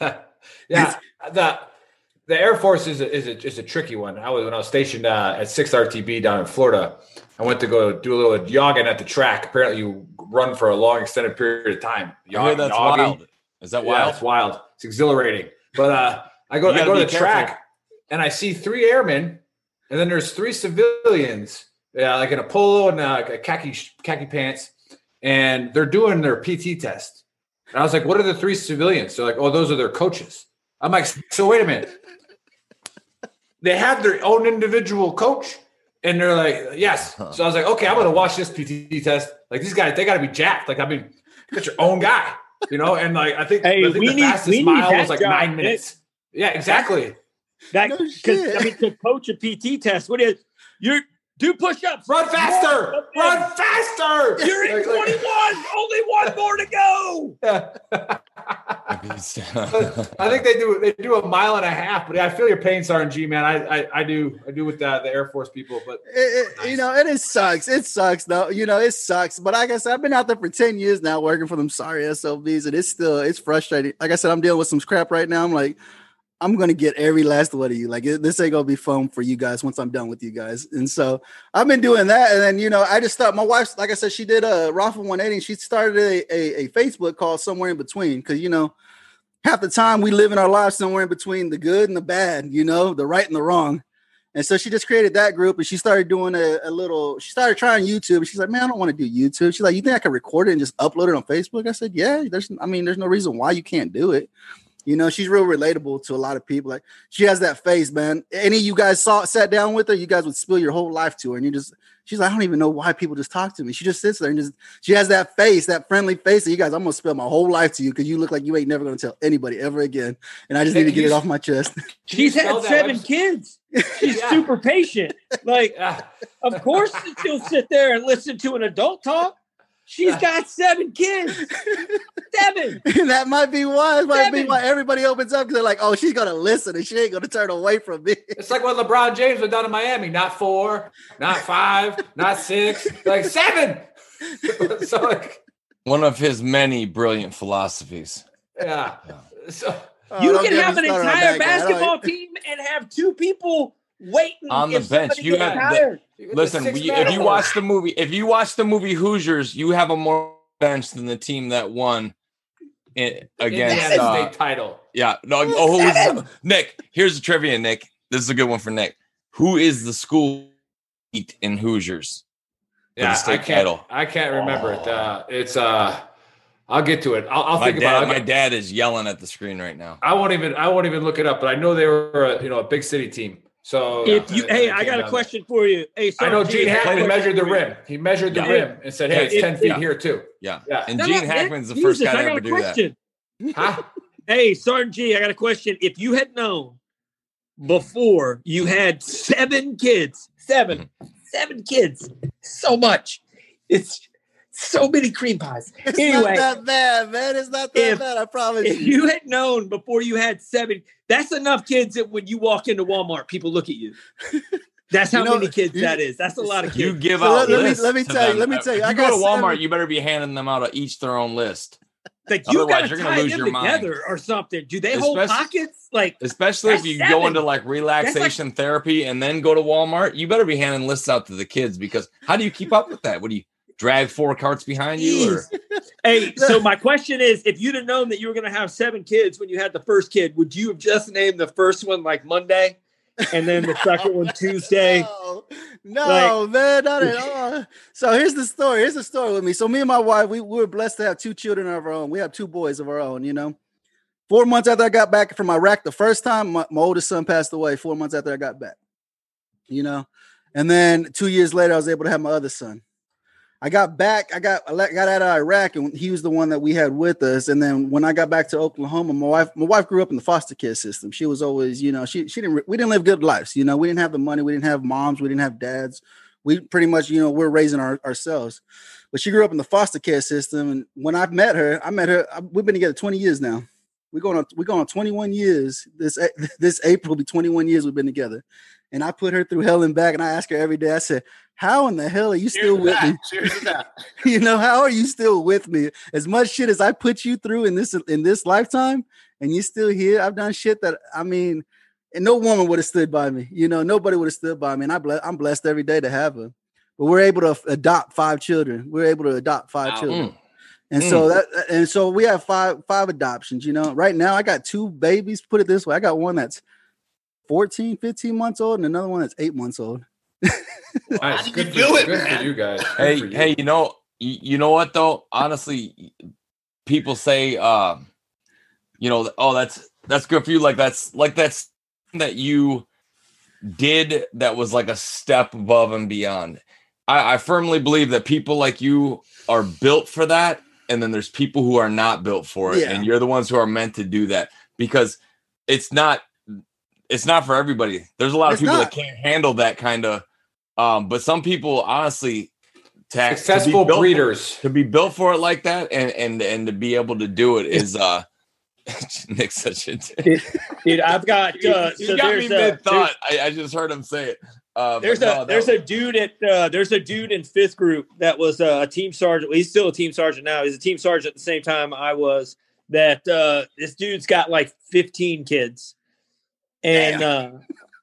yeah, the the Air Force is a, is a, is a tricky one. I was when I was stationed uh, at Sixth RTB down in Florida. I went to go do a little jogging at the track. Apparently, you run for a long extended period of time. Jog, that's jogging. wild. Is that wild? Yeah, it's wild. It's exhilarating. But uh, I go I go to the careful. track and I see three airmen, and then there's three civilians, yeah, like in a polo and uh, a khaki khaki pants, and they're doing their PT test. And I was like, "What are the three civilians?" They're like, "Oh, those are their coaches." I'm like, "So wait a minute." They have their own individual coach. And they're like, yes. So I was like, okay, I'm gonna watch this PT test. Like these guys, they gotta be jacked. Like I mean, get your own guy, you know. And like I think, hey, I think we the need, fastest we mile was like job. nine minutes. It, yeah, exactly. That because no I mean to coach a PT test, what is you're do push-ups. Run faster! More. Run faster! You're in 21. Only one more to go. I think they do they do a mile and a half, but I feel your pain, Sergeant G, man. I I, I do I do with the, the Air Force people, but It, it, You know, and it sucks. It sucks, though. You know, it sucks. But like I said, I've been out there for ten years now, working for them sorry SLBs, and it's still it's frustrating. Like I said, I'm dealing with some crap right now. I'm like, I'm gonna get every last one of you. Like this ain't gonna be fun for you guys once I'm done with you guys. And so I've been doing that, and then you know, I just thought my wife's like I said, she did a Raffle 180. And she started a, a a Facebook called Somewhere in Between because you know. Half the time we live in our lives somewhere in between the good and the bad, you know, the right and the wrong. And so she just created that group and she started doing a, a little, she started trying YouTube. And She's like, man, I don't want to do YouTube. She's like, you think I can record it and just upload it on Facebook? I said, yeah, there's, I mean, there's no reason why you can't do it. You know, she's real relatable to a lot of people. Like she has that face, man. Any of you guys saw sat down with her, you guys would spill your whole life to her. And you just, she's like, I don't even know why people just talk to me. She just sits there and just, she has that face, that friendly face. that you guys, I'm gonna spill my whole life to you because you look like you ain't never gonna tell anybody ever again. And I just need to get it off my chest. She's had seven website? kids. She's Yeah. super patient. Like, of course she'll sit there and listen to an adult talk. She's uh, got seven kids. Seven. That might be why. It might be why everybody opens up because they're like, "Oh, she's gonna listen and she ain't gonna turn away from me." It's like what LeBron James was done in Miami. Not four, not five, not six, like seven. so like, One of his many brilliant philosophies. yeah. So Oh, You don't can have an entire that guy. I don't- basketball team and have two people waiting On the bench. You have the- tired. you get the Listen, we, if you watch the movie, if you watch the movie Hoosiers, you have a more bench than the team that won it against. Indiana Uh, state title. yeah, no. Oh, who is, Nick? Here's the trivia, Nick. This is a good one for Nick. Who is the school beat in Hoosiers? the Yeah, I state can't. title. I can't remember it. Uh, it's uh, I'll get to it. I'll, I'll think dad, about it. my I- dad is yelling at the screen right now. I won't even. I won't even look it up. But I know they were, a, you know, a big city team. So If you, uh, hey, I got a down question for you. Hey, there. I know Sergeant, Gene I got a Hackman measured the rim. He measured the Yeah. rim and said, "Hey, it's If- ten feet yeah. here too." Yeah, Yeah. and No, Gene no, Hackman's the Jesus, first guy to ever a do that. question. Huh? Hey, Sergeant G, I got a question. If you had known before you had seven kids, seven, seven kids, so much. It's so many cream pies. It's Anyway, not that bad, man. It's not that if- bad. I promise if you. you had known before you had seven, that's enough kids that when you walk into Walmart, people look at you. That's how You know, many kids you- that is. That's a lot of kids. You kids. give So out let- let me- let me to tell you- let me tell you, If I you go to Walmart, seven- you better be handing them out a, each their own list, like you otherwise you're gonna tie lose your mind. together or something. Do they hold pockets? Like especially if That's you go into like relaxation therapy and then go to Walmart. You better be handing lists out to the kids because how do you keep up with that? What do you drag four carts behind you? Or? Hey, so my question is, if you'd have known that you were going to have seven kids when you had the first kid, would you have just named the first one like Monday, and then the second one Tuesday? No, no man, not at all. So here's the story. Here's the story with me. So me and my wife, we, we were blessed to have two children of our own. We have two boys of our own. You know, four months after I got back from Iraq the first time, my, my oldest son passed away. Four months after I got back. You know, and then two years later, I was able to have my other son. I got back. I got I got out of Iraq, and he was the one that we had with us. And then when I got back to Oklahoma, my wife my wife grew up in the foster care system. She was always, you know, she she didn't we didn't live good lives. You know, we didn't have the money, we didn't have moms, we didn't have dads. We pretty much, you know, we're raising our, ourselves. But she grew up in the foster care system, and when I met her, I met her. I, we've been together twenty years now. We're going on we're going on twenty one years. This this April will be twenty one years we've been together. And I put her through hell and back, and I ask her every day. I said, "How in the hell are you still Cheers to with that. me?" Cheers to that. you know how are you still with me as much shit as i put you through in this in this lifetime and you're still here i've done shit that i mean and no woman would have stood by me you know nobody would have stood by me and I ble- i'm blessed every day to have her but we're able to f- adopt five children we're able to adopt five Wow. children Mm. and so that and so we have five five adoptions you know right now i got two babies put it this way i got one that's 14 15 months old and another one that's eight months old Nice. did Good, you for, do it, good man? for you guys. Good Hey, you. hey, you know, you, you know what though? Honestly, people say, um, you know, oh, that's that's good for you. Like that's like that's that you did that was like a step above and beyond. I, I firmly believe that people like you are built for that, and then there's people who are not built for it, Yeah. and you're the ones who are meant to do that because it's not it's not for everybody. There's a lot of people not. that can't handle that kind of Um, but some people honestly ta- to be Successful for- breeders. to be built for it like that and and and to be able to do it is uh Nick's such a dick. dude. I've got uh, you so got me a, mid thought. I, I just heard him say it. Uh, there's a no, that- there's a dude at uh, there's a dude in fifth group that was uh, a team sergeant. Well, he's still a team sergeant now. He's a team sergeant at the same time I was. That uh, this dude's got like 15 kids, and uh,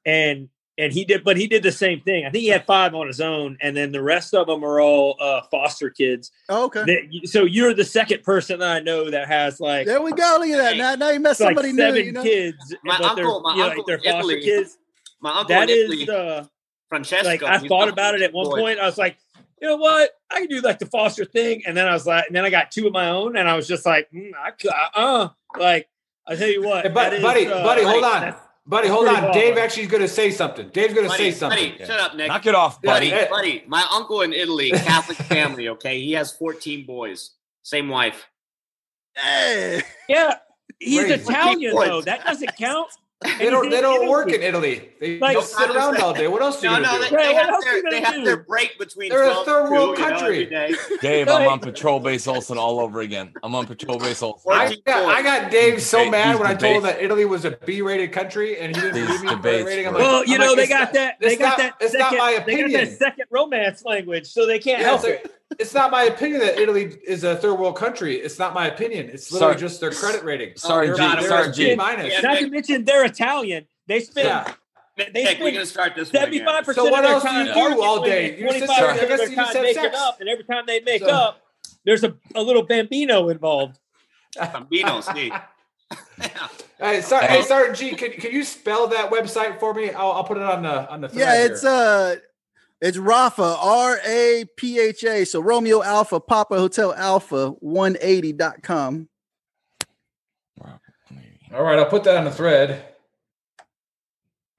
and and he did, but he did the same thing. I think he had five on his own, and then the rest of them are all uh, foster kids. Oh, okay. That- so you're the second person that I know that has like There we go. Look at that. Now, now you met like somebody seven new. You know? kids. My but they're, uncle- my you know, uncle they're foster Italy, kids. My uncle That in is Italy, uh, Francesco. like I thought about it at one boys. point. I was like, you know what? I can do like the foster thing, and then I was like, and then I got two of my own, and I was just like, mm, I could, uh, like I tell you what, Hey, buddy, that is, buddy, uh, buddy, hold like, on. That's- Buddy, hold pretty on. Dave actually is going to say something. Dave's going to say something. buddy, shut up, Nick. knock it off, buddy. Yeah, buddy, my uncle in Italy, Catholic family. Okay, he has 14 boys, same wife. Hey. Yeah, he's Crazy. Italian though. That doesn't count. They don't. They don't work in Italy. Italy. They Like- just sit around all day. What else do you No, gonna no, do? they, Right, they what have else their you gonna they have their break between. They're a 12 third and world 2, you know, country. Dave, I'm on patrol base Olson all over again. I'm on patrol base Olson. I got, I got Dave so Debate- mad these when I told him that Italy was a B-rated country and he didn't These believe me for debates, rating. I'm like, Well, you I'm know like, they got not- that. They got not- that. It's second, not my opinion. They got that second romance language, so they can't Yeah, help it. It's not my opinion that Italy is a third world country. It's not my opinion. It's literally Sorry. just their credit rating. Sorry, They're- G. they're Sorry, a G. B minus. Yeah. Not to mention they're Italian. They spend Yeah. Nick, they we're gonna start this. one again. Seventy-five percent So what else do you do all day? and You just Twenty-five percent I of guess their time making sex. up, and every time they make So- up, there's a, a little bambino involved. Bambino, see. Hey, sorry, Hey. hey, Sergeant G, can, can you spell that website for me? I'll, I'll put it on the on the thread Yeah, here. it's uh it's Rapha, R A P H A. So Romeo Alpha, Papa Hotel Alpha 180.com. All right, I'll put that on the thread.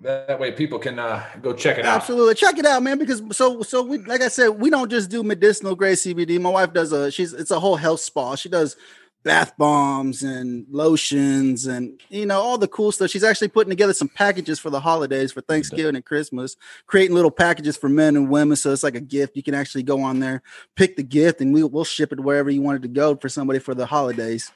That, that way people can uh, go check it out. Absolutely. Check it out, man. Because so so we like I said, we don't just do medicinal grade CBD. My wife does a she's it's a whole health spa. She does bath bombs and lotions and you know all the cool stuff. She's actually putting together some packages for the holidays for Thanksgiving and Christmas, creating little packages for men and women. So it's like a gift. You can actually go on there, pick the gift, and we, we'll ship it wherever you want it to go for somebody for the holidays.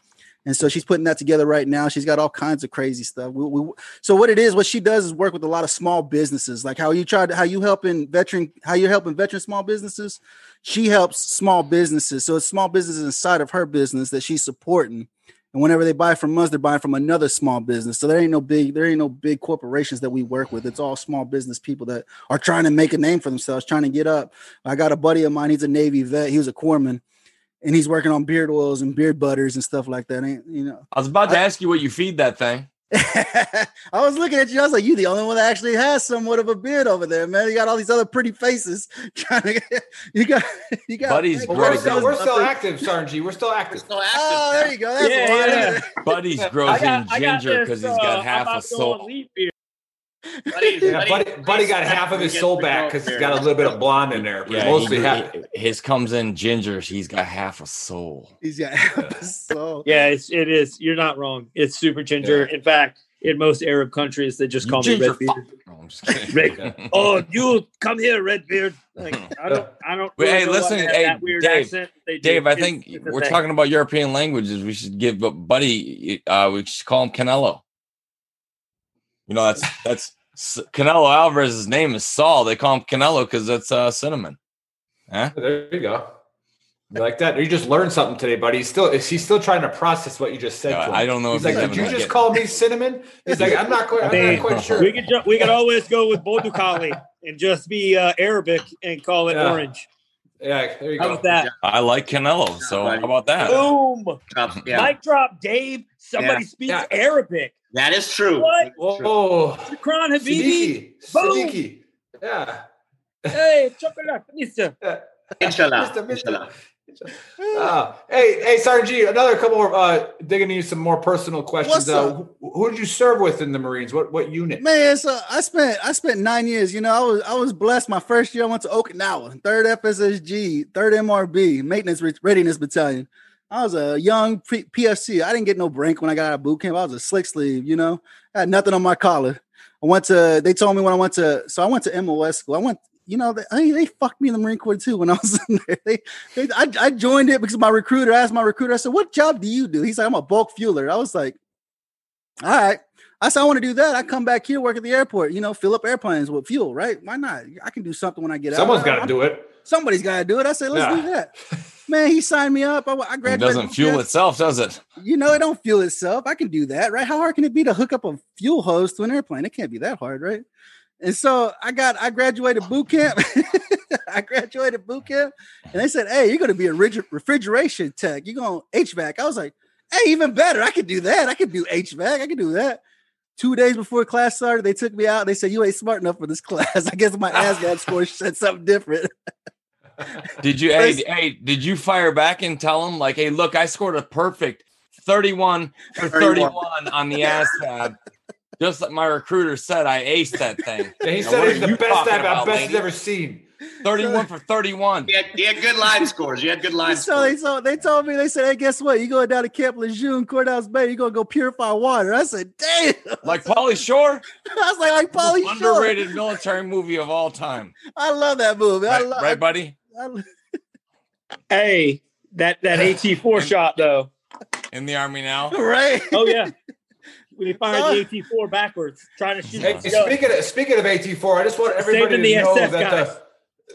And so she's putting that together right now. She's got all kinds of crazy stuff. We, we, so what it is, what she does is work with a lot of small businesses, like how you tried, how you helping veteran, how you're helping veteran small businesses. She helps small businesses. So it's small businesses inside of her business that she's supporting. And whenever they buy from us, they're buying from another small business. So there ain't no big, there ain't no big corporations that we work with. It's all small business people that are trying to make a name for themselves, trying to get up. I got a buddy of mine. He's a Navy vet. He was a corpsman, and he's working on beard oils and beard butters and stuff like that. Ain't you know? I was about to ask you what you feed that thing. I was looking at you. I was like, "You the only one that actually has somewhat of a beard over there, man. You got all these other pretty faces trying to. Get, you got, you got. Buddy's hey, But grow we're, still, we're still active, Sergeant G. We're still We're active. still active. Oh, there you go. That's Yeah, yeah. Buddy's grows I in got, I got ginger because he's uh, got I'm half a to go on soul. Leave here. Buddy, Yeah, buddy, buddy got half of his soul back because he's got a little bit of blonde in there. But Yeah, mostly he- half. his comes in ginger. He's got half a soul. He's got so. Yeah, it's, it is. You're not wrong. It's super ginger. In fact, in most Arab countries, they just You call me ginger Redbeard. fuck. No, I'm just kidding. Oh, you come here, Redbeard. Like I don't, I don't. But, hey, really know why listen, hey, that weird Dave, accent they do. Dave, I think it's a we're talking about European languages. We should give Buddy. Uh, we should call him Canelo. You know, that's that's Canelo Alvarez's name is Saul. They call him Canelo because that's uh, cinnamon. Huh? There you go. You like that? You just learned something today, buddy. He's still is he still trying to process what you just said? Yeah, to him? I don't know He's if he's like, did you just get- call me cinnamon? He's like, I'm not quite. I'm Hey, not quite sure. We could ju- we could always go with Bordukali and just be uh, Arabic and call it Yeah. orange. Yeah, there you How go. about that? I like Canelo. So how about that? Boom! Yeah, Mic drop, Dave. Somebody Yeah. speaks Yeah. Arabic. that is true. What? Oh, Shukran Habibi. Siddiqui. Boom. Siddiqui. Yeah. Hey, chocolate, mister. Inshallah. Mr. Mr. Inshallah. Ah, hey, hey, Sergeant G, another couple of uh, digging into some more personal questions. Uh, who, who did you serve with in the Marines? What what unit? Man, so I spent I spent nine years. You know, I was I was blessed. My first year, I went to Okinawa, third FSSG, third MRB, Maintenance Readiness Battalion. I was a young P- PFC. I didn't get no break when I got out of boot camp. I was a slick sleeve. You know, I had nothing on my collar. I went to. They told me when I went to. So I went to MOS school. I went. You know, they, they, they fucked me in the Marine Corps too when I was in there. They, they I, I joined it because my recruiter asked my recruiter, I said, What job do you do? He's like, I'm a bulk fueler. I was like, All right. I said, I want to do that. I come back here, work at the airport, you know, fill up airplanes with fuel, right? Why not? I can do something when I get Someone's out. Someone's got to do it. Somebody's got to do it. I said, let's Yeah. do that. Man, he signed me up. I, I It graduated. doesn't fuel itself, does it? You know, it don't fuel itself. I can do that, right? How hard can it be to hook up a fuel hose to an airplane? It can't be that hard, right? And so I got, I graduated boot camp. I graduated boot camp, and they said, "Hey, you're going to be a refrigeration tech. You're going HVAC." I was like, "Hey, even better. I could do that. I could do HVAC. I could do that." Two days before class started, they took me out. They said, "You ain't smart enough for this class." I guess my ASVAB score said something different. Did you hey, hey, did you fire back and tell them like, hey, look, I scored a perfect 31 for 31. 31 on the ASVAB. Just like my recruiter said, I aced that thing. Yeah, he Now, said what it's the best talking I've, about, best lady? ever seen. 31 for 31. He had, he had good line scores. You had good line so they scores. told they told me they said, "Hey, guess what? You're going down to Camp Lejeune, Courthouse Bay? you're gonna go purify water?" I said, "Damn!" Like Pauly Shore, I was like, "Like Pauly Shore." underrated military movie of all time. I love that movie. I Right, love. right, buddy? I, I, Hey, that that AT4 shot though. In the army now. right? Oh yeah. When he fired So- the AT4 backwards, trying to shoot Hey, speaking of speaking of AT4, I just want everybody Saving to the know SF that guys.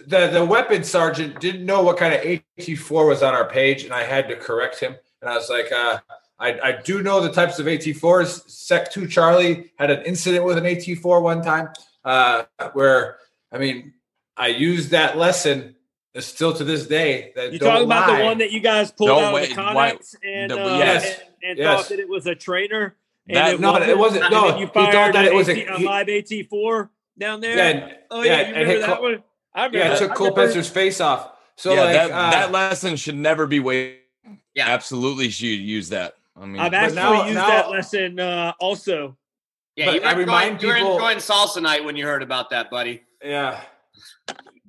the, the the weapons sergeant didn't know what kind of AT4 was on our page, and I had to correct him. And I was like, uh, I, I do know the types of AT4s. Sec two Charlie had an incident with an AT4 one time, uh, where I mean, I used that lesson still to this day. That You don't talking about lie. the one that you guys pulled Don't out wait, of the why- Connex and, the- uh, yes, and, and yes. thought that it was a trainer? And That- no, it wasn't- no, you he thought fired that it was a- a live AT4 down there. Yeah, and- oh yeah, yeah, you remember that Col- one? I remember. yeah, it took I Cole remember- Pencer's face off. So yeah, like that, uh, that lesson should never be wasted. Yeah. Absolutely should use that. I mean, I've actually now- used now- that lesson uh, also. Yeah, But you were, I enjoying, remind you were people- enjoying salsa night when you heard about that, buddy. yeah.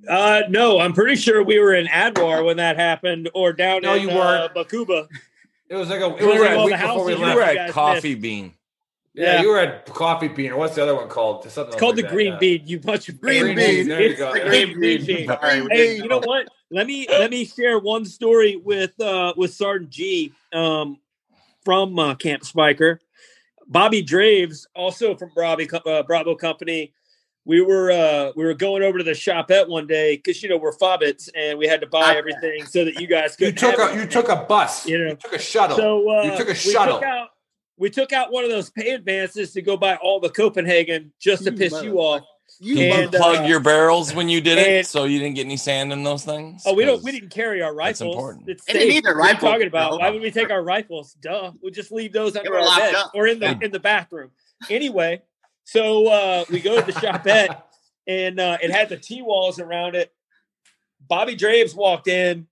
Uh, no, I'm pretty sure we were in Adwar when that happened, or down No, in you uh. Bakuba. It was like a, it was like a week the before we houses, you were at guys Coffee Bean. Yeah, Yeah. you were at Coffee Bean, or what's the other one called? Something It's called the that, green yeah. bean. You bunch of Green green bean. There you go. the green bean. Sorry, Hey, you know what? Let me let me share one story with uh with Sergeant G um from uh, Camp Speicher. Bobby Draves, also from Bravo, uh, Bravo Company. We were uh we were going over to the shopette one day because you know we're fobbits and we had to buy everything so that you guys could You took a you took a bus. You know. You took a shuttle. so uh, You took a we shuttle. took out we took out one of those pay advances to go buy all the Copenhagen just to You piss you off. You Did you And, plug uh, your barrels when you did it, so you didn't get any sand in those things? Oh, we don't. We 'Cause- didn't carry our That's rifles. important. It's They didn't safe. either, What are you talking about? no. Why would we take our rifles? Duh. We just leave those under our bed up. or in the in the bathroom. Anyway, so uh, we go to the shopette and uh, it had the T walls around it. Bobby Draves walked in,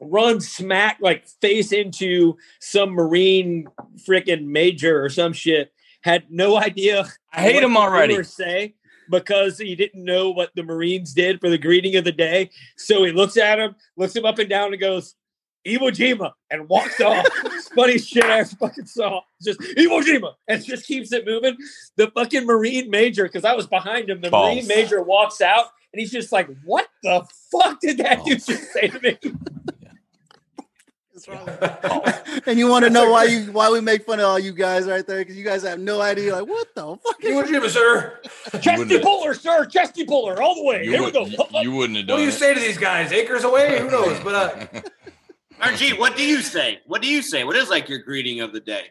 run smack like face into some Marine freaking major or some shit. Had no idea. I hate what him already. Say because he didn't know what the Marines did for the greeting of the day. So he looks at him, looks him up and down, and goes, Iwo Jima, and walks off. Funniest shit I ever fucking saw. Just Iwo Jima, and just keeps it moving. The fucking Marine major, because I was behind him, the Balls. Marine major walks out, and he's just like, "What the fuck did that dude just say to me?" and you want to know why you why we make fun of all you guys right there because you guys have no idea. Like what the fuck? you Is would give sir. Chesty wouldn't- puller, sir, chesty puller, all the way. You, There we go. you, you wouldn't have done What do you it. say to these guys? Acres away? Who knows? But uh, RG, what do you say? What do you say? What is like your greeting of the day?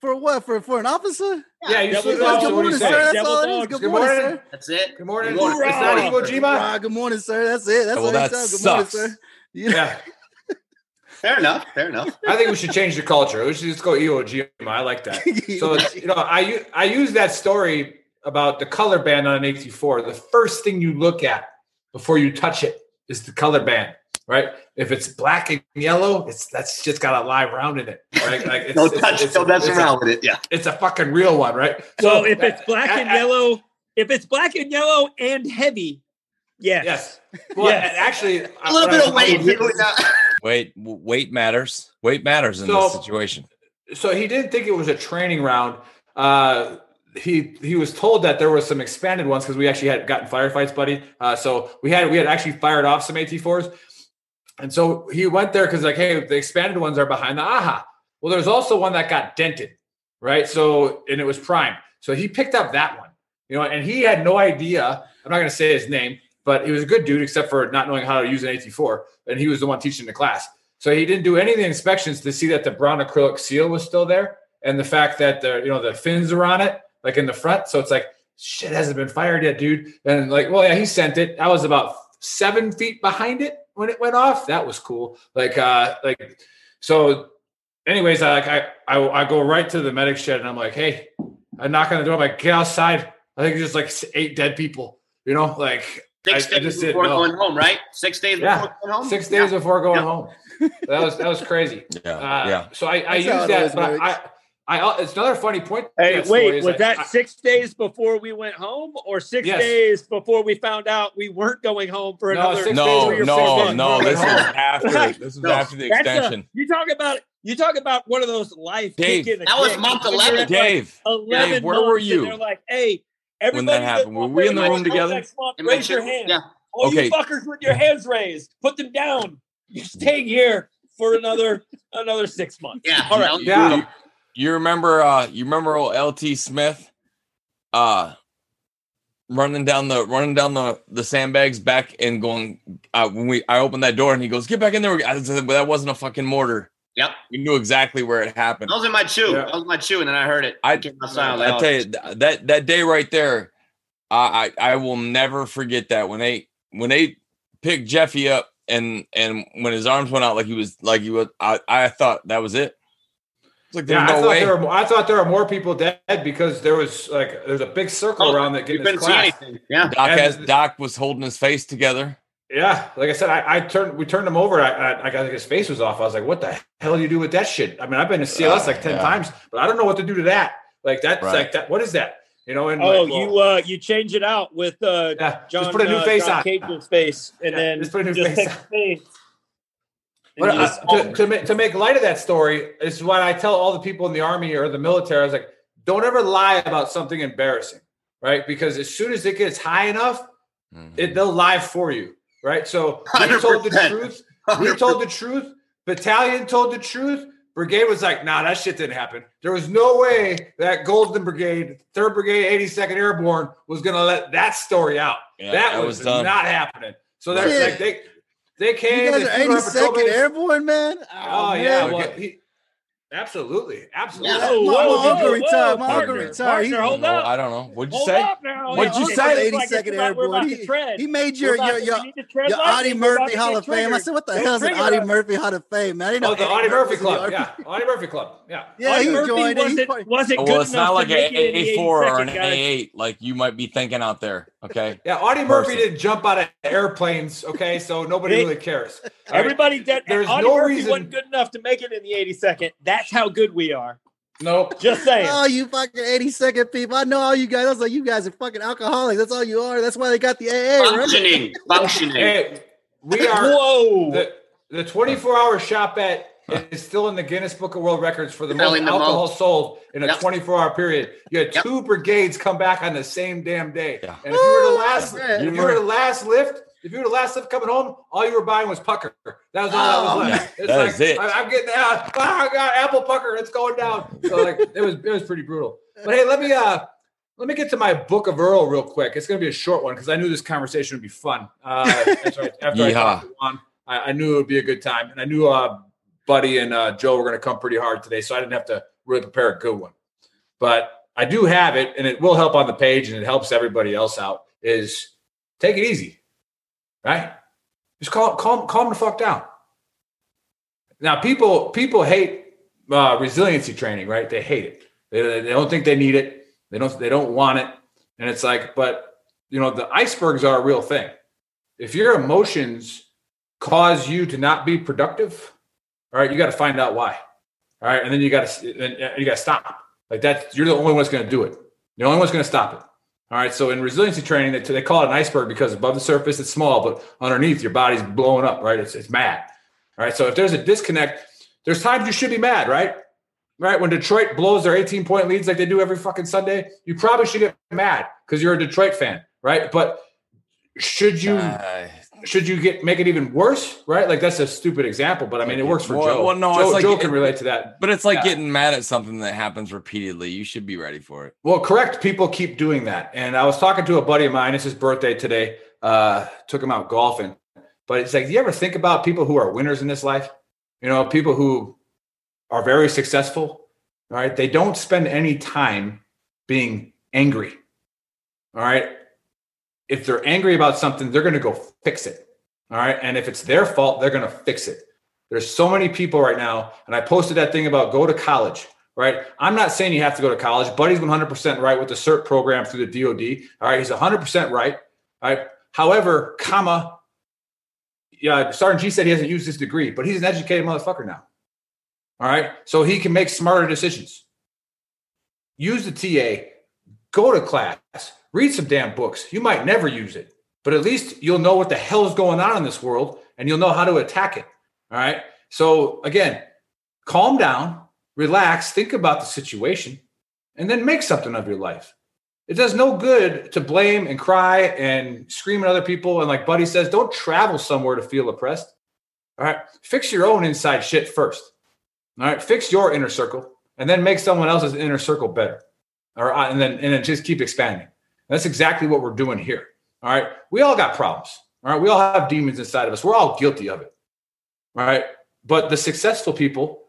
for what? For for an officer? yeah, you Devil see dogs, good morning, sir. That's Devil all it is. Good, Good morning, morning. sir. That's it. Good morning. Good Is that Iwo Jima? Ah, good morning, sir. That's it. That's Well, all that you. Good morning, sir. You know, Yeah, Fair enough. Fair enough. I think we should change the culture. We should just go Iwo Jima. I like that. So it's, you know, I I use that story about the color band on an AT4. The first thing you look at before you touch it is the color band, right? If it's black and yellow, it's that's just got a live round in it, right? Like it's, Don't it's- touch. it's- Don't mess a- around with it. Yeah. It's a fucking real one, right? So if that- it's black and I- I- yellow, if it's black and yellow and heavy, yes. yes. Well, Yes. and actually, A little bit of weight. too, yeah. Wait, weight matters. Weight matters in So- this situation. so he didn't think it was a training round. Uh, he he was told that there was some expanded ones because we actually had gotten firefights, buddy. Uh, so we had we had actually fired off some AT4s, and so he went there because like, hey, the expanded ones are behind the AHA. Well, there's also one that got dented, right? So and it was prime. So he picked up that one, you know, and he had no idea. I'm not going to say his name, but he was a good dude, except for not knowing how to use an AT4, and he was the one teaching the class. So he didn't do any of the inspections to see that the brown acrylic seal was still there, and the fact that the you know the fins are on it, like in the front. So it's like shit hasn't been fired yet, dude. And like, well, yeah, he sent it. I was about seven feet behind it when it went off. That was cool. Like, uh, like so. Anyways, I like I, I I go right to the medic shed and I'm like, hey, I knock on the door. I'm like, get outside. I think there's like eight dead people. You know, like Six I- I days just didn't before know. going home, right? Six days Yeah. before going home. six days before going Yeah. home. That was that was crazy. Yeah, Uh, yeah. So I, I That's how use that, but. I, I, I, it's another funny point. Hey, wait, is was that I- six days before we went home, or six Yes. days before we found out we weren't going home for No, another? six days No, six no, no. This we was after. This was No. after the That's a- extension. you talk about you talk about one of those life Dave. kick That was month 11. at, like, Dave, 11 Dave, where were months, and you They're like, hey, when everybody that happened? that Were we in the room together? month, raise your chair. hand. Yeah. All Okay. you fuckers with your hands raised, put them down. You're staying here for another another six months. Yeah. All right. Yeah. You, you remember? uh You remember old LT Smith? Uh running down the running down the the sandbags back and going. Uh, when we I opened that door and he goes, "Get back in there." I said, "That wasn't a fucking mortar." Yep. We knew exactly where it happened. That was in my chew. Yeah. That was my chew, and then I heard it. I- came outside, I like, I tell you that that day right there, I, I I will never forget that when they when they picked Jeffy up and and when his arms went out like he was like he was I, I thought that was it. It's like there's Yeah, I no thought way. there were. more- I thought there were more people dead because there was like there's a big circle Oh, around that You getting his couldn't see anything. Yeah. Doc And- has Doc was holding his face together. Yeah, like I said, I, I turned. We turned him over. I, I, I got like his face was off. I was like, "What the hell do you do with that shit?" I mean, I've been to CLS like ten Yeah. times, but I don't know what to do to that. Like that's Right. like that. What is that? You know? And Oh, like, well, you uh you change it out with uh yeah, John just put a new uh, face John on. Cage's face and Yeah, then just put a new just face take on. the face. But And uh, just- to, to, make, to make light of that story is what I tell all the people in the army or the military. I was like, don't ever lie about something embarrassing, right? Because as soon as it gets high enough, it they'll lie for you, right? So we told the truth. We told the truth. Battalion told the truth. Brigade was like, nah, that shit didn't happen. There was no way that Golden Brigade, Third Brigade, 82nd Airborne was gonna let that story out. Yeah, that, that was, was not happening. So they're Shit. like they they came. You guys they are flew our patrol 82nd. Airborne, man. Oh, man. yeah, man. well, he, absolutely, absolutely. Yeah. Whoa, My- whoa, my uncle whoa, retired. whoa, My uncle partner. He- hold no, up. I don't know. What'd you Hold say? What'd you say? it's like it's 82nd about- We're about Airborne. He, he made We're your your your, we need to tread your. Audie Murphy Hall of Fame. I said, what the Don't hell's an Audie. Murphy Hall of Fame, man? I didn't know Oh, the Audie Murphy was in the Club. Yeah, Audie Murphy Club. Yeah. Yeah, he Murphy joined it. Wasn't, part- wasn't Oh, good well, it's not like an make it in the A4 or an. A8 like you might be thinking out there. Okay. Yeah, Audie Murphy didn't jump out of airplanes, okay? So nobody really cares. Everybody did. There's Audie no Murphy reason- wasn't good enough to make it in the 82nd. That's how good we are. Nope. Just saying. Oh, you fucking 82nd people. I know all you guys. I was like, you guys are fucking alcoholics. That's all you are. That's why they got the AA, right? Functioning. Functioning. Hey, we are Whoa. the the 24 hour shopette is still in the Guinness Book of World Records for the most Selling the alcohol most. sold in a Yep. 24 hour period. You had Yep. two brigades come back on the same damn day. Yeah. And if you were the Woo, last, that's if you were the last lift, if you were the last lift coming home, all you were buying was pucker. That was all that Oh, was left. It's that like it. I, am getting out. I got apple pucker. It's going down. So like it was it was pretty brutal. But hey, let me uh let me get to my book of Earl real quick. It's going to be a short one because I knew this conversation would be fun. Uh, after I, after I Yeehaw. talked to Juan, I, I knew it would be a good time, and I knew uh, Buddy and uh, Joe were going to come pretty hard today, so I didn't have to really prepare a good one. But I do have it, and it will help on the page, and it helps everybody else out. Is take it easy, right? Just calm, calm, calm the fuck down. Now, people people hate uh, resiliency training, right? They hate it. They, they don't think they need it. They don't they don't want it, and it's like, but you know, the icebergs are a real thing. If your emotions cause you to not be productive, all right, you got to find out why. All right, and then you got to you got to stop. Like that, you're the only one that's going to do it. The only one's going to stop it. All right. So in resiliency training, they, they call it an iceberg because above the surface it's small, but underneath your body's blowing up. Right. It's it's mad. All right. So if there's a disconnect, there's times you should be mad. Right. right? When Detroit blows their 18 point leads like they do every fucking Sunday, you probably should get mad because you're a Detroit fan, right? But should you Uh, should you get make it even worse, right? Like that's a stupid example, but I mean it works for Well- Joe. well, no, Joe, it's like- Joe can relate to that. but it's like Yeah. getting mad at something that happens repeatedly. You should be ready for it. Well, correct. People keep doing that. And I was talking to a buddy of mine. It's his birthday today. Uh, took him out golfing. But it's like, do you ever think about people who are winners in this life? You know, people who are very successful, all right? They don't spend any time being angry. All right. If they're angry about something, they're going to go fix it. All right. And if it's their fault, they're going to fix it. There's so many people right now. And I posted that thing about go to college right? I'm not saying you have to go to college. Buddy's 100% right with the CERT program through the DoD. All right, he's 100% right. All right. However, comma, yeah, Sergeant G said he hasn't used his degree, but he's an educated motherfucker now. All right, so he can make smarter decisions. Use the TA, go to class, read some damn books. You might never use it, but at least you'll know what the hell is going on in this world and you'll know how to attack it. All right. So again, calm down, relax, think about the situation, and then make something of your life. It does no good to blame and cry and scream at other people. And like Buddy says, don't travel somewhere to feel oppressed. All right. Fix your own inside shit first. All right. Fix your inner circle and then make someone else's inner circle better. Right. And then, and then just keep expanding. That's exactly what we're doing here. All right. We all got problems. All right. We all have demons inside of us. We're all guilty of it. All right. But the successful people,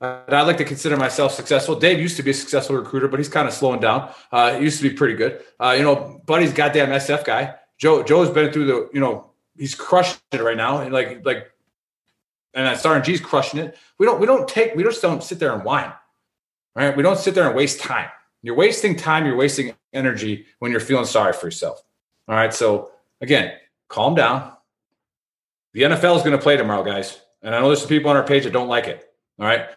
uh, and I like to consider myself successful. Dave used to be a successful recruiter, but he's kind of slowing down. Uh, he used to be pretty good. Uh, you know, Buddy's goddamn SF guy. Joe Joe's been through the, you know, he's crushing it right now. And like, like, and that Sergeant G's crushing it. We don't, we don't take, we just don't sit there and whine. Right? We don't sit there and waste time. You're wasting time. You're wasting energy when you're feeling sorry for yourself. All right. So again, calm down. The NFL is going to play tomorrow, guys. And I know there's some people on our page that don't like it. All right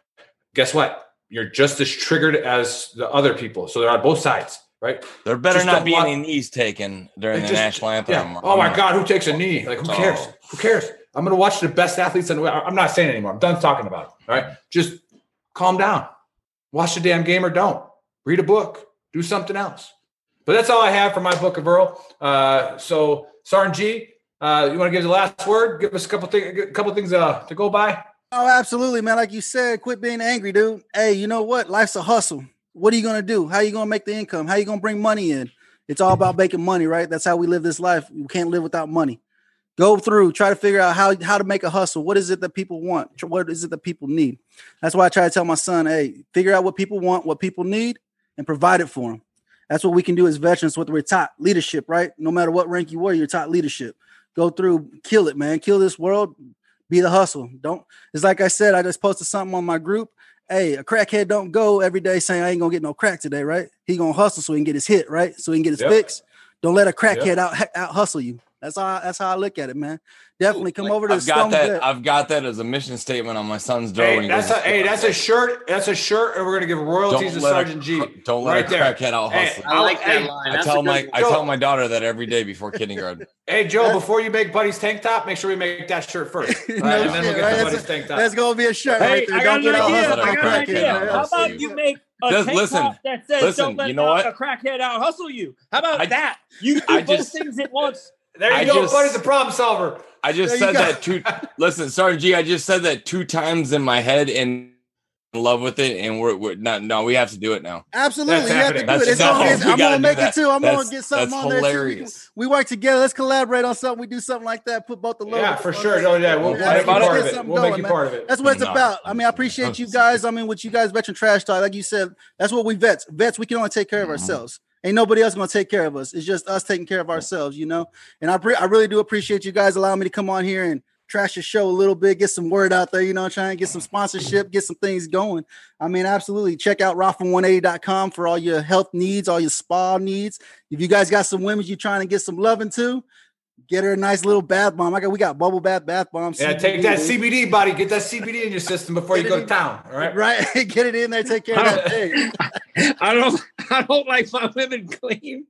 guess what? You're just as triggered as the other people. So they're on both sides, right? There better Just not be any knees taken during It the national anthem. Yeah. Oh my God, who takes a knee? Like, who cares? Who cares? I'm going to watch the best athletes. And I'm not saying anymore. I'm done talking about it. All right. Just calm down. Watch the damn game or don't. Read a book. Do something else. But that's all I have for my book of Earl. Uh, so, Sergeant G, uh, you want to give the last word? Give us a couple things, a couple things uh, to go by. Oh, absolutely, man. Like you said, quit being angry, dude. Hey, you know what? Life's a hustle. What are you gonna do? How are you gonna make the income? How are you gonna bring money in? It's all about making money, right? That's how we live this life. We can't live without money. Go through, try to figure out how how to make a hustle. What is it that people want? What is it that people need? That's why I try to tell my son, hey, figure out what people want, what people need, and provide it for them. That's what we can do as veterans. What we're taught leadership, right? No matter what rank you were, you're taught leadership. Go through, kill it, man. Kill this world. Be the hustle. Don't. It's like I said. I just posted something on my group. Hey, a crackhead don't go every day saying I ain't gonna get no crack today, right? He gonna hustle so he can get his hit, right? So he can get his Yep. fix. Don't let a crackhead out out hustle you. That's how that's how I look at it, man. Definitely come Like, over to I've the got that. Vet. I've got that as a mission statement on my son's door. Hey, that's a hey, that's a shirt. That's a shirt, and we're gonna give royalties to Don't let a Sergeant G. Don't let right a there. crackhead out Hey, hustle. I like that Hey, line. I tell my one. I tell my daughter that every day before kindergarten. Hey Joe, before you make Buddy's tank top, make sure we make that shirt first. Right? No and then we'll get right? the That's Buddy's tank top. That's gonna be a shirt Hey, right there. I got Don't an get idea. I got an idea. How about you make a Just tank listen. top that says Listen, "Don't let you know what? a crackhead out hustle you"? How about I- that? You do I both just- things at once. There you I go. just- Buddy's the problem solver. I just There said that two. listen, Sergeant G, I just said that two times in my head and in love with it, and we're, we're not. No, we have to do it now. Absolutely, That's you have to happening. do it. That's It's gonna no, get, we I'm gonna make that. it too. I'm That's- gonna get something that's on there. too. hilarious. We work together. Let's collaborate on something. We do something like that. Put both the logos. Yeah, for sure. there. No, yeah, we'll, we'll make you part get of it. something We'll make going, you man. part of it. That's what it's No. about. I mean, I appreciate you guys. I mean, with you guys, veteran trash talk, like you said, that's what we vets. Vets, we can only take care of Mhm. ourselves. Ain't nobody else gonna take care of us. It's just us taking care of ourselves, you know. And I, pre- I really do appreciate you guys allowing me to come on here and trash the show a little bit, get some word out there, you know, trying to get some sponsorship, get some things going. I mean, absolutely. Check out rapha180.com for all your health needs, all your spa needs. If you guys got some women you're trying to get some loving to, get her a nice little bath bomb. I got we got bubble bath bath bombs. Yeah, take that CBD, buddy. Get that CBD in your system before you go to town. All right. right. get it in there, take care of that thing. I don't. I don't like my women clean.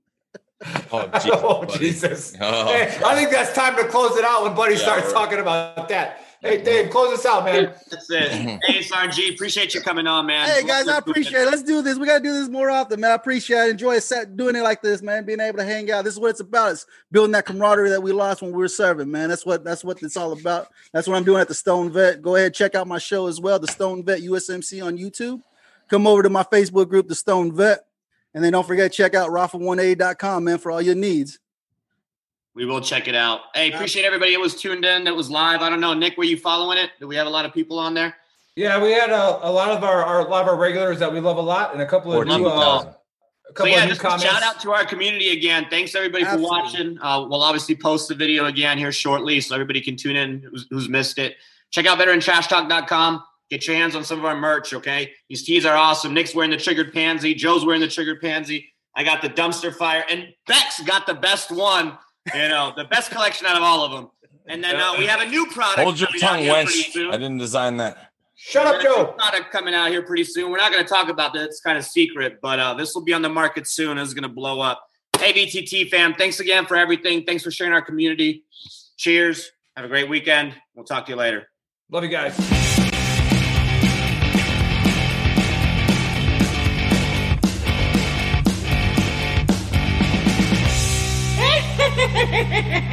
Oh, Jesus. oh. Jesus! Oh, Hey, I think that's time to close it out when Buddy Yeah, starts we're- talking about that. Hey, Dave, close us out, man. That's it. hey, SRG, appreciate you coming on, man. Hey guys, I appreciate it. Let's do this. We gotta do this more often, man. I appreciate it. Enjoy set doing it like this, man. Being able to hang out. This is what it's about. It's building that camaraderie that we lost when we were serving, man. That's what that's what it's all about. That's what I'm doing at the Stone Vet. Go ahead, check out my show as well, the Stone Vet USMC on YouTube. Come over to my Facebook group, the Stone Vet. And then don't forget, check out rapha180.com, man, for all your needs. We will check it out. Hey, appreciate everybody that was tuned in, that was live. I don't know, Nick, were you following it? Do we have a lot of people on there? Yeah, we had a, a lot of our, our a lot of our regulars that we love a lot, and a couple of new, uh, a So couple yeah, of new just comments. shout out to our community again. Thanks everybody for watching. Uh, we'll obviously post the video again here shortly, so everybody can tune in who's, who's missed it. Check out veterantrashtalk.com. Get your hands on some of our merch, okay? These tees are awesome. Nick's wearing the triggered pansy. Joe's wearing the triggered pansy. I got the dumpster fire, and Beck's got the best one. You know, the best collection out of all of them. And then uh, we have a new product. Hold your tongue, wench. I didn't design that. Shut up, There's a Joe. Product coming out here pretty soon. We're not going to talk about that. It's kind of secret, but uh, this will be on the market soon. It's going to blow up. Hey, VTT fam, thanks again for everything. Thanks for sharing our community. Cheers. Have a great weekend. We'll talk to you later. Love you guys. hehehehe